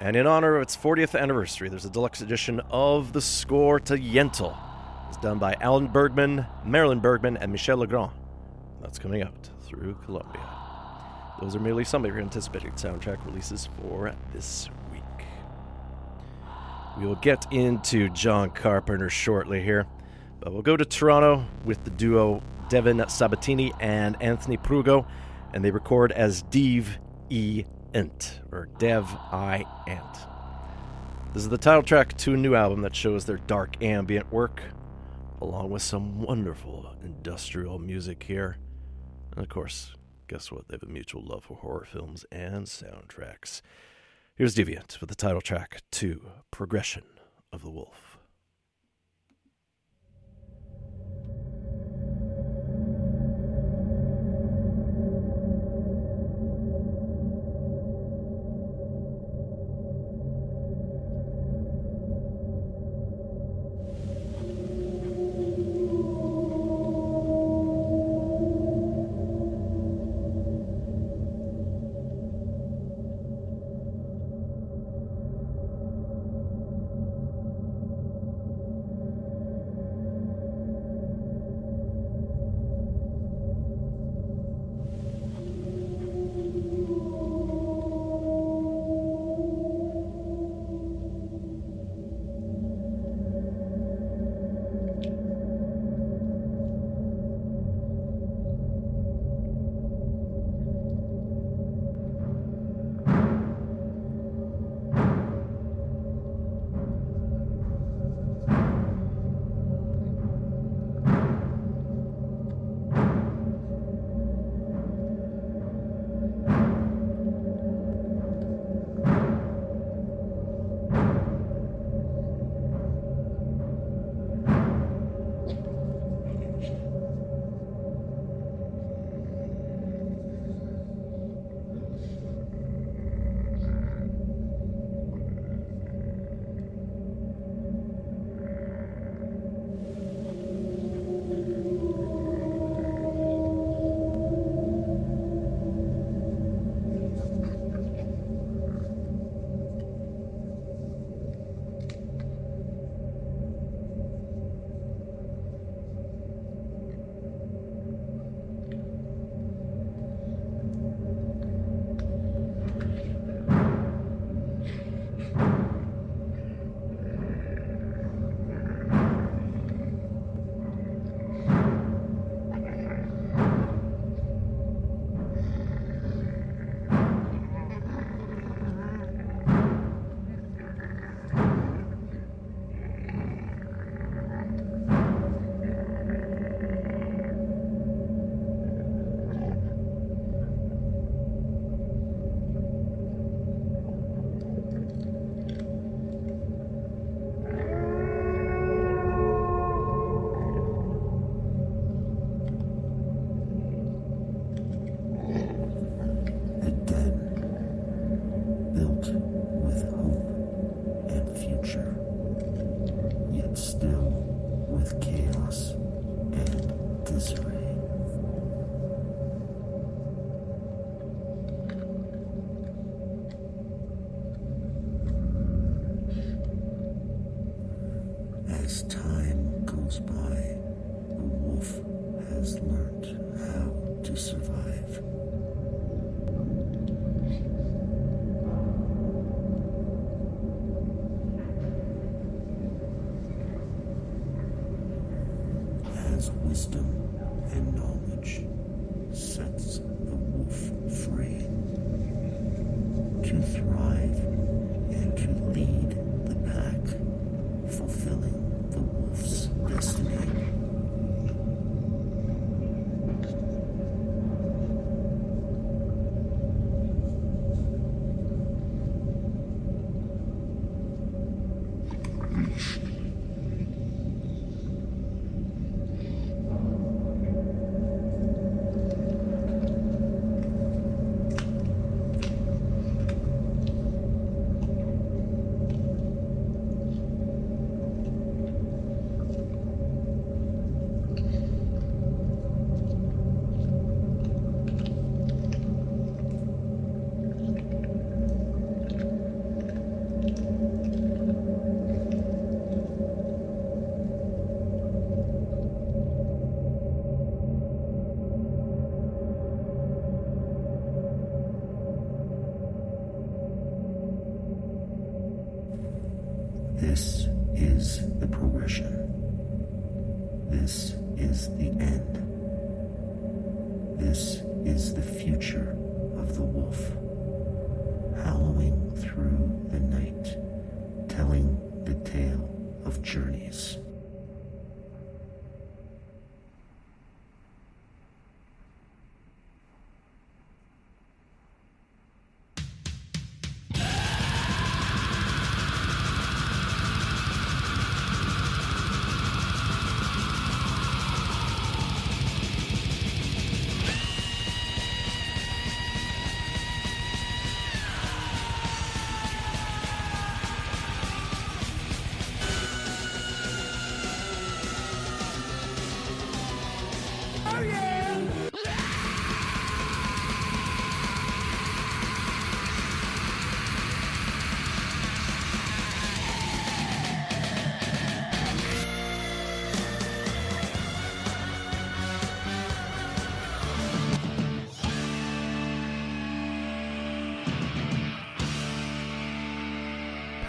And in honor of its 40th anniversary, there's a deluxe edition of the score to Yentl. It's done by Alan Bergman, Marilyn Bergman, and Michel Legrand. That's coming out through Columbia. Those are merely some of your anticipated soundtrack releases for this week. We will get into John Carpenter shortly here, but we'll go to Toronto with the duo Devin Sabatini and Anthony Prugo, and they record as Dev E. Ent, or Dev I. Ant. This is the title track to a new album that shows their dark ambient work, along with some wonderful industrial music here. And of course, guess what? They have a mutual love for horror films and soundtracks. Here's Deviant with the title track to Progression of the Wolf.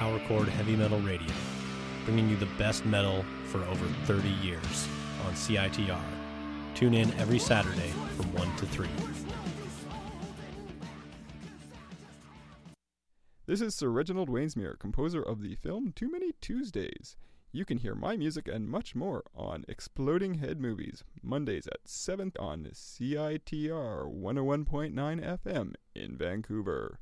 Power Chord Heavy Metal Radio, bringing you the best metal for over 30 years on CITR. Tune in every Saturday from 1 to 3. This is Sir Reginald Wainsmere, composer of the film Too Many Tuesdays. You can hear my music and much more on Exploding Head Movies, Mondays at 7 on CITR 101.9 FM in Vancouver.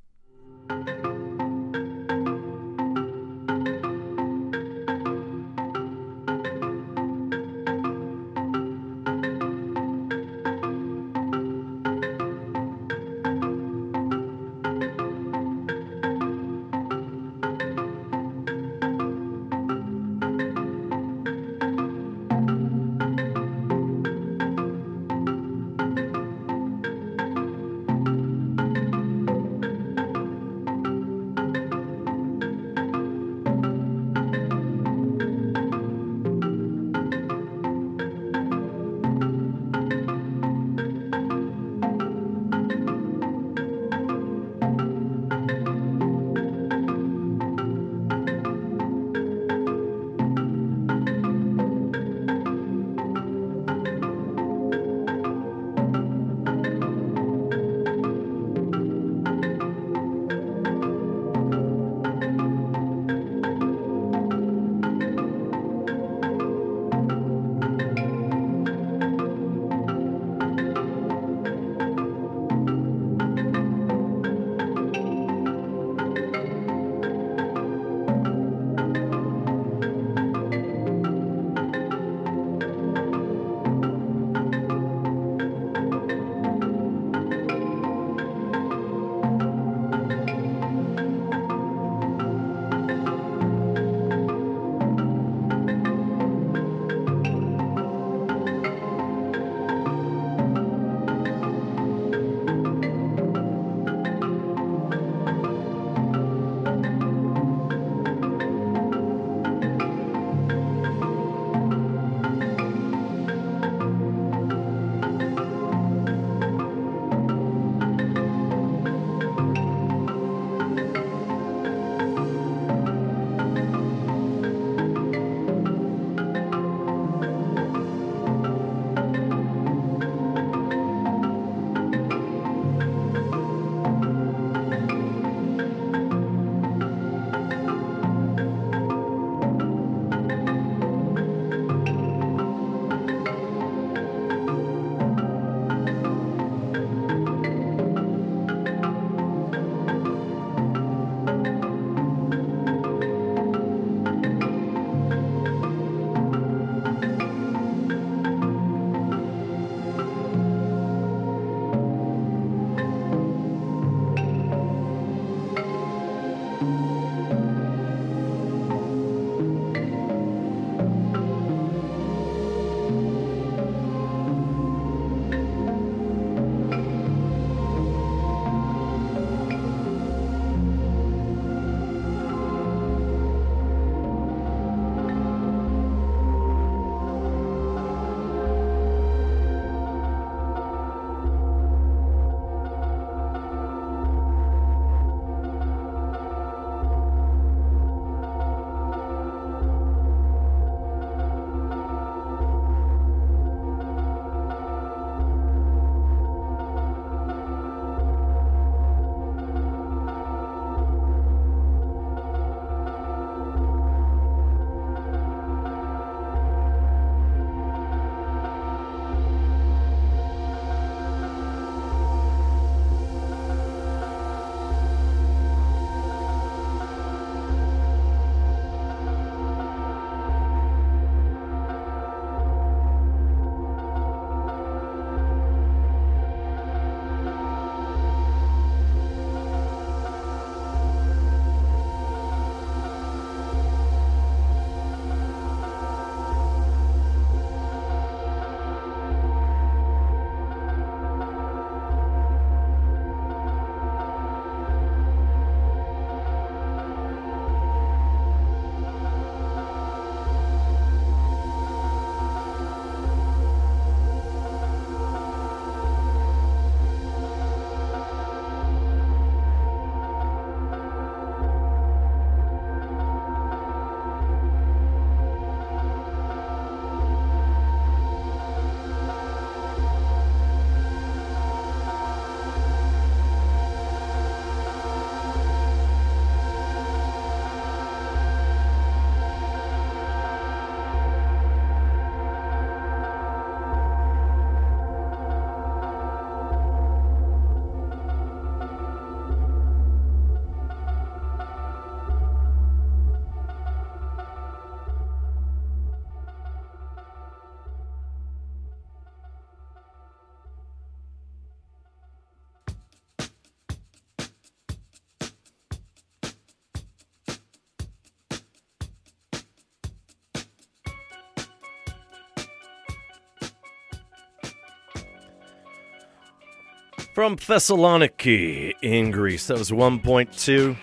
From Thessaloniki in Greece. That was 1.2.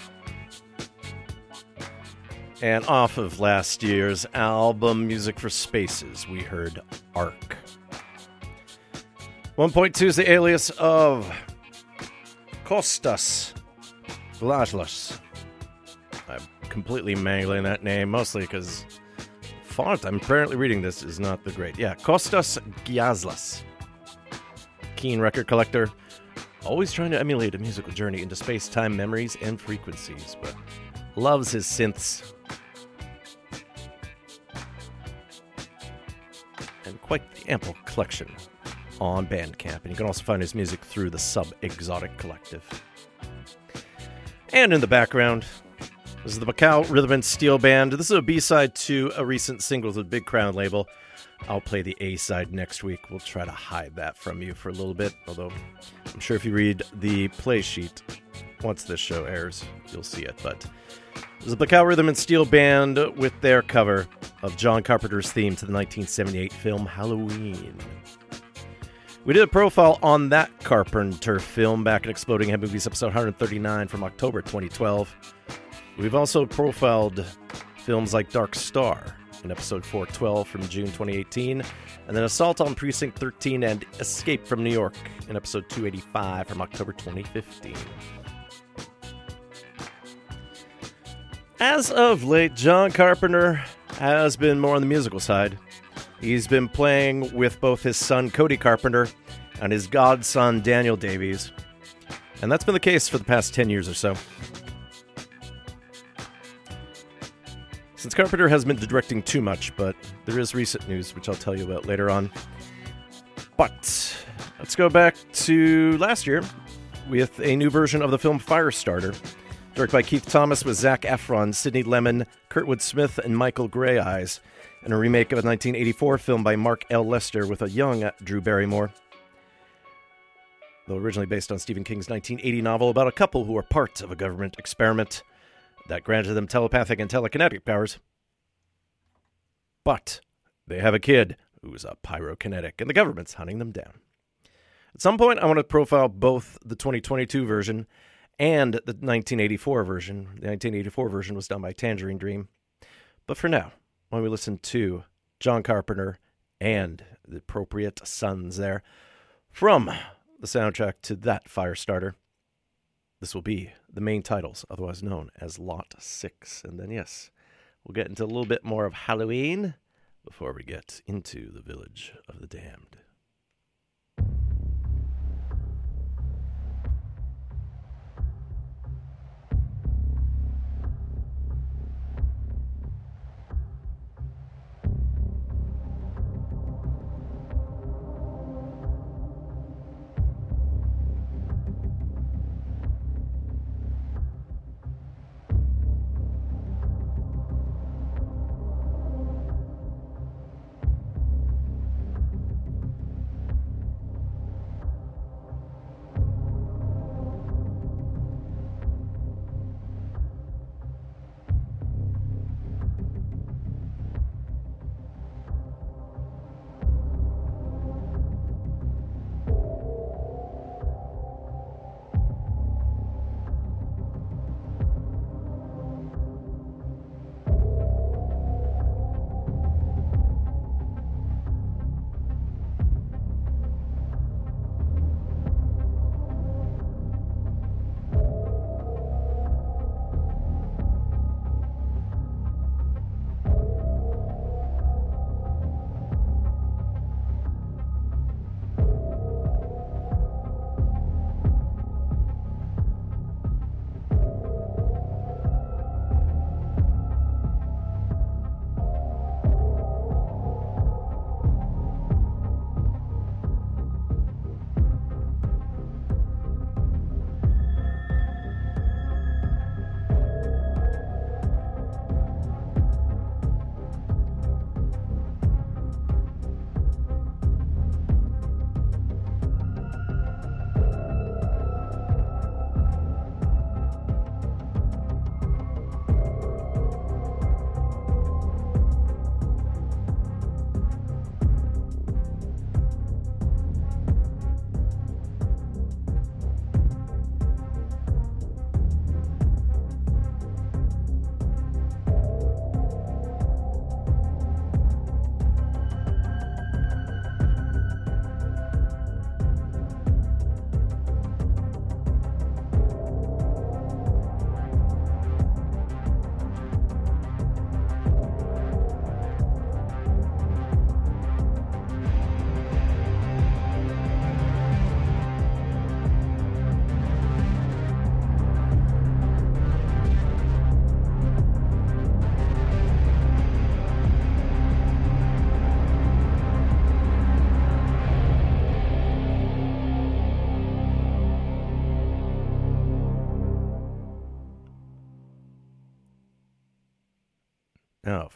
And off of last year's album, Music for Spaces, we heard Arc. 1.2 is the alias of Kostas Glazlos. I'm completely mangling that name, mostly because font I'm apparently reading this is not the great. Yeah, Kostas Giazlas. Keen record collector, always trying to emulate a musical journey into space time memories and frequencies, but loves his synths. And quite the ample collection on Bandcamp. And you can also find his music through the Sub Exotic Collective. And in the background, this is the Macau Rhythm and Steel Band. This is a B side to a recent single the Big Crown label. I'll play the A side next week. We'll try to hide that from you for a little bit, although I'm sure if you read the play sheet once this show airs, you'll see it. But this is the Macau Rhythm and Steel Band with their cover of John Carpenter's theme to the 1978 film Halloween. We did a profile on that Carpenter film back in Exploding Head Movies episode 139 from October 2012. We've also profiled films like Dark Star in episode 412 from June 2018, and then Assault on Precinct 13 and Escape from New York in episode 285 from October 2015. As of late, John Carpenter has been more on the musical side. He's been playing with both his son Cody Carpenter and his godson Daniel Davies, and that's been the case for the past 10 years or so. Since Carpenter has been directing too much, but there is recent news which I'll tell you about later on. But let's go back to last year with a new version of the film Firestarter, directed by Keith Thomas with Zac Efron, Sydney Lemmon, Kurtwood Smith, and Michael Greyeyes, and a remake of a 1984 film by Mark L. Lester with a young Drew Barrymore. Though originally based on Stephen King's 1980 novel about a couple who are part of a government experiment that granted them telepathic and telekinetic powers. But they have a kid who's a pyrokinetic, and the government's hunting them down. At some point, I want to profile both the 2022 version and the 1984 version. The 1984 version was done by Tangerine Dream. But for now, when we listen to John Carpenter and the appropriate sons there from the soundtrack to that Firestarter, this will be the main titles, otherwise known as Lot 6. And then, yes, we'll get into a little bit more of Halloween before we get into the Village of the Damned.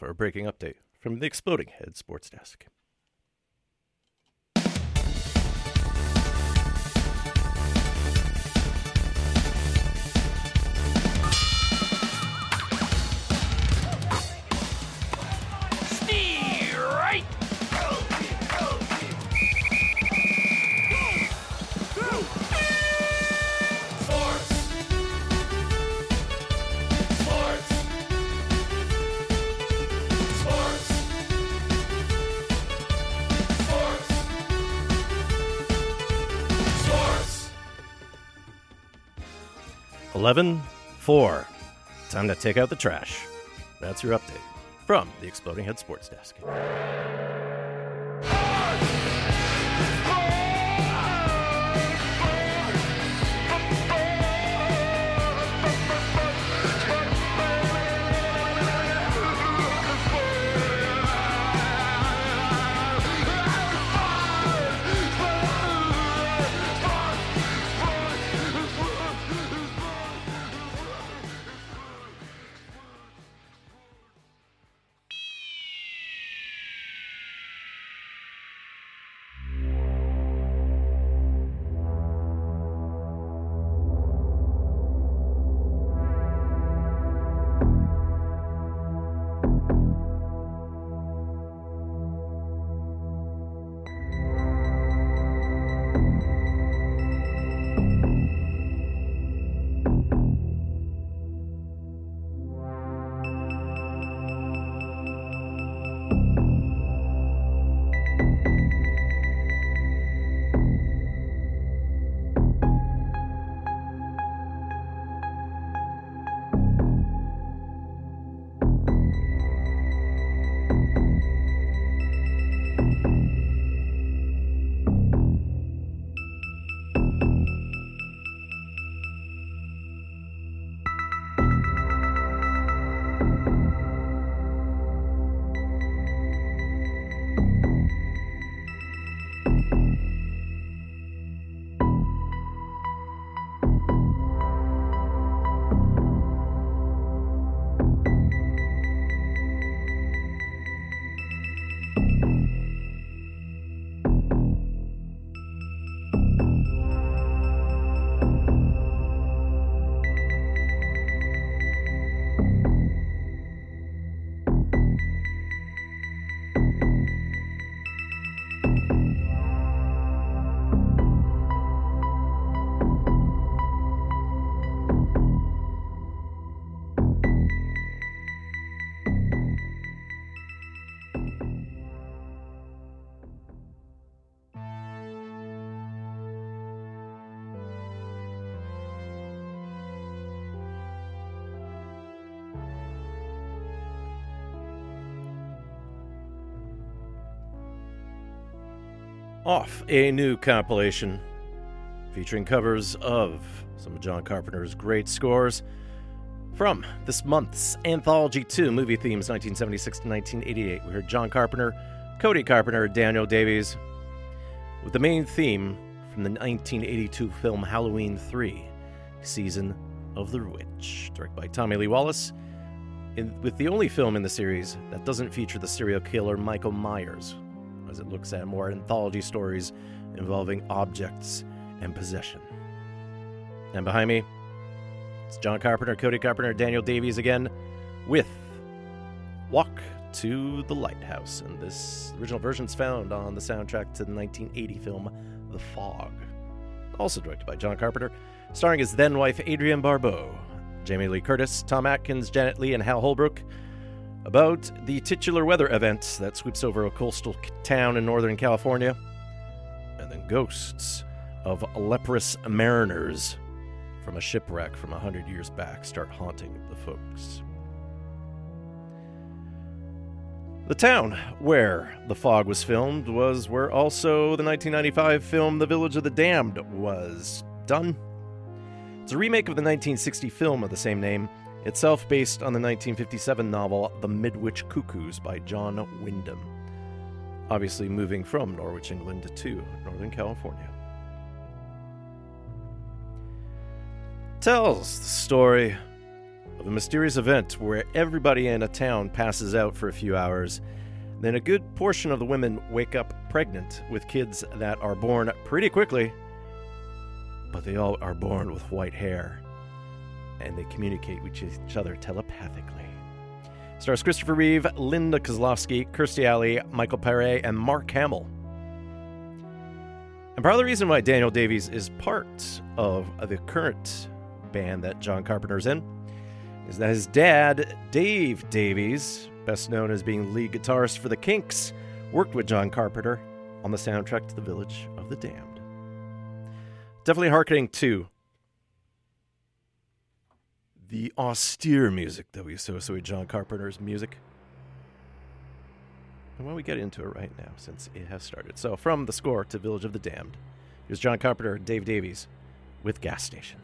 For a breaking update from the Exploding Head Sports Desk. 11 4. Time to take out the trash. That's your update from the Exploding Head Sports Desk. Off a new compilation featuring covers of some of John Carpenter's great scores from this month's Anthology 2 movie themes 1976 to 1988. We heard John Carpenter, Cody Carpenter, Daniel Davies with the main theme from the 1982 film Halloween 3 Season of the Witch, directed by Tommy Lee Wallace, in, with the only film in the series that doesn't feature the serial killer Michael Myers, as it looks at more anthology stories involving objects and possession. And behind me, it's John Carpenter, Cody Carpenter, Daniel Davies again with Walk to the Lighthouse. And this original version is found on the soundtrack to the 1980 film The Fog. Also directed by John Carpenter, starring his then wife Adrienne Barbeau, Jamie Lee Curtis, Tom Atkins, Janet Leigh, and Hal Holbrook about the titular weather event that sweeps over a coastal town in Northern California, and then ghosts of leprous mariners from a shipwreck from a hundred years back start haunting the folks. The town where The Fog was filmed was where also the 1995 film The Village of the Damned was done. It's a remake of the 1960 film of the same name, itself based on the 1957 novel The Midwich Cuckoos by John Wyndham. Obviously, moving from Norwich, England to Northern California. Tells the story of a mysterious event where everybody in a town passes out for a few hours. Then a good portion of the women wake up pregnant with kids that are born pretty quickly, but they all are born with white hair and they communicate with each other telepathically. Stars Christopher Reeve, Linda Kozlowski, Kirstie Alley, Michael Pare, and Mark Hamill. And part of the reason why Daniel Davies is part of the current band that John Carpenter's in is that his dad, Dave Davies, best known as being lead guitarist for the Kinks, worked with John Carpenter on the soundtrack to The Village of the Damned. Definitely harkening to the austere music that we associate John Carpenter's music. And why don't we get into it right now since it has started? So, from the score to Village of the Damned, here's John Carpenter and Dave Davies with Gas Station.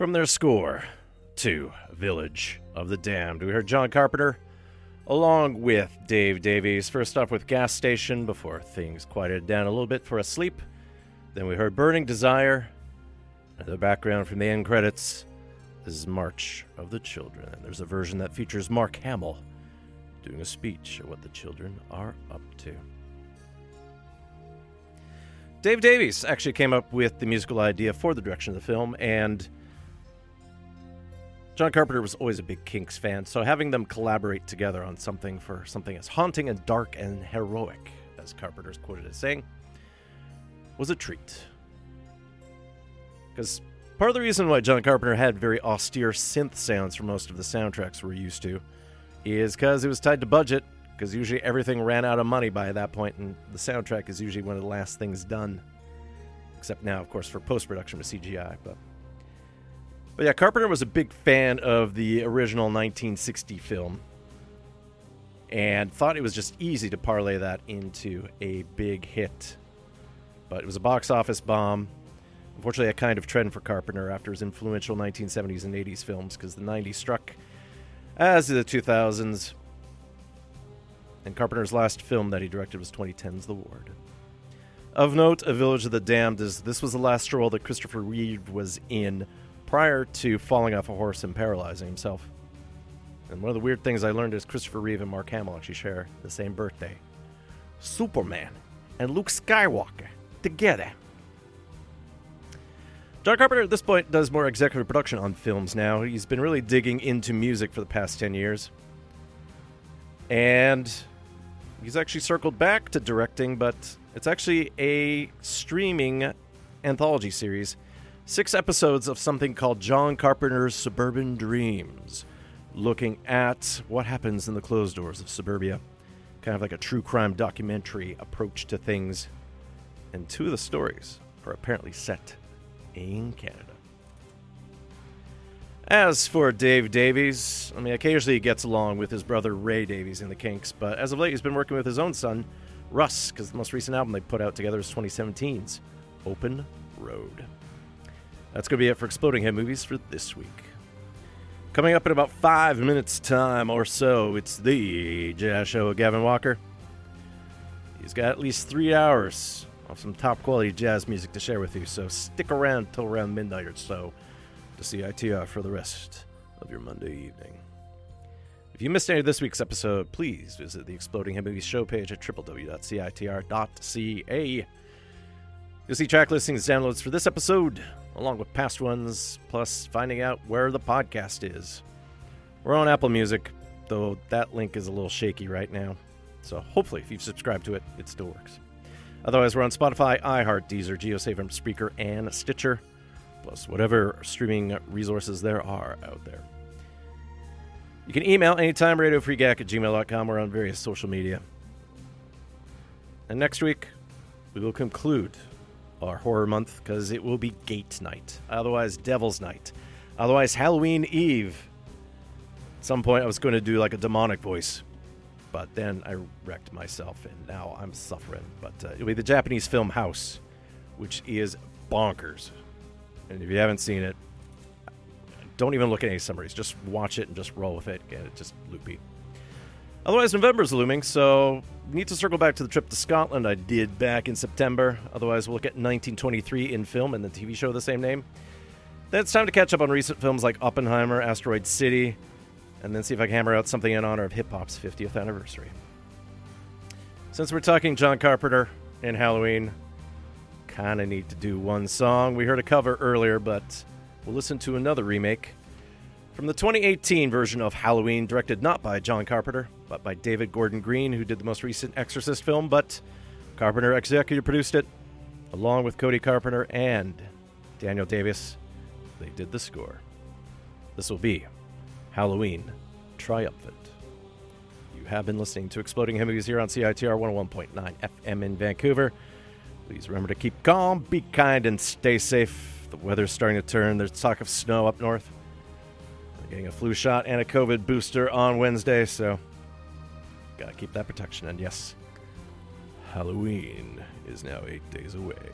From their score to Village of the Damned, we heard John Carpenter along with Dave Davies. First off with Gas Station before things quieted down a little bit for a sleep. Then we heard Burning Desire. The background from the end credits this is March of the Children. And there's a version that features Mark Hamill doing a speech of what the children are up to. Dave Davies actually came up with the musical idea for the direction of the film, and John Carpenter was always a big Kinks fan, so having them collaborate together on something for something as haunting and dark and heroic, as Carpenter's quoted as saying, was a treat. Because part of the reason why John Carpenter had very austere synth sounds for most of the soundtracks we're used to is because it was tied to budget, because usually everything ran out of money by that point, and the soundtrack is usually one of the last things done. Except now, of course, for post production with CGI. But but yeah, Carpenter was a big fan of the original 1960 film and thought it was just easy to parlay that into a big hit. But it was a box office bomb. Unfortunately, a kind of trend for Carpenter after his influential 1970s and 80s films because the 90s struck as did the 2000s. And Carpenter's last film that he directed was 2010's The Ward. Of note, A Village of the Damned is this was the last role that Christopher Reeve was in prior to falling off a horse and paralyzing himself. And one of the weird things I learned is Christopher Reeve and Mark Hamill actually share the same birthday. Superman and Luke Skywalker together. John Carpenter at this point does more executive production on films now. He's been really digging into music for the past 10 years. And he's actually circled back to directing, but it's actually a streaming anthology series. Six episodes of something called John Carpenter's Suburban Dreams, looking at what happens in the closed doors of suburbia. Kind of like a true crime documentary approach to things. And two of the stories are apparently set in Canada. As for Dave Davies, I mean, occasionally he gets along with his brother Ray Davies in the Kinks, but as of late he's been working with his own son, Russ, because the most recent album they put out together is 2017's Open Road. That's going to be it for Exploding Head Movies for this week. Coming up in about five minutes' time or so, it's the Jazz Show with Gavin Walker. He's got at least three hours of some top quality jazz music to share with you, so stick around till around midnight or so to CITR for the rest of your Monday evening. If you missed any of this week's episode, please visit the Exploding Head Movies show page at www.citr.ca. You'll see track listings downloads for this episode, along with past ones, plus finding out where the podcast is. We're on Apple Music, though that link is a little shaky right now. So hopefully, if you've subscribed to it, it still works. Otherwise, we're on Spotify, iHeart, Deezer, JioSaavn, Spreaker, and Stitcher, plus whatever streaming resources there are out there. You can email anytime, radiofreegack at gmail.com. We're on various social media. And next week, we will conclude our horror month because it will be Gate Night, otherwise Devil's Night, otherwise Halloween Eve. At some point, I was going to do like a demonic voice, but then I wrecked myself, and now I'm suffering. But uh, it'll be the Japanese film House, which is bonkers. And if you haven't seen it, don't even look at any summaries. Just watch it and just roll with it. Get it just loopy. Otherwise, November's looming, so need to circle back to the trip to Scotland I did back in September. Otherwise, we'll look at 1923 in film and the TV show of the same name. Then it's time to catch up on recent films like Oppenheimer, Asteroid City, and then see if I can hammer out something in honor of hip hop's 50th anniversary. Since we're talking John Carpenter and Halloween, kind of need to do one song. We heard a cover earlier, but we'll listen to another remake from the 2018 version of Halloween, directed not by John Carpenter, by David Gordon Green, who did the most recent Exorcist film, but Carpenter executive produced it, along with Cody Carpenter and Daniel Davies. They did the score. This will be Halloween Triumphant. You have been listening to Exploding Movies here on CITR 101.9 FM in Vancouver. Please remember to keep calm, be kind, and stay safe. The weather's starting to turn. There's talk of snow up north. I'm getting a flu shot and a COVID booster on Wednesday, so gotta keep that protection. And yes, Halloween is now eight days away.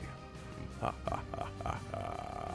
Ha ha ha ha ha.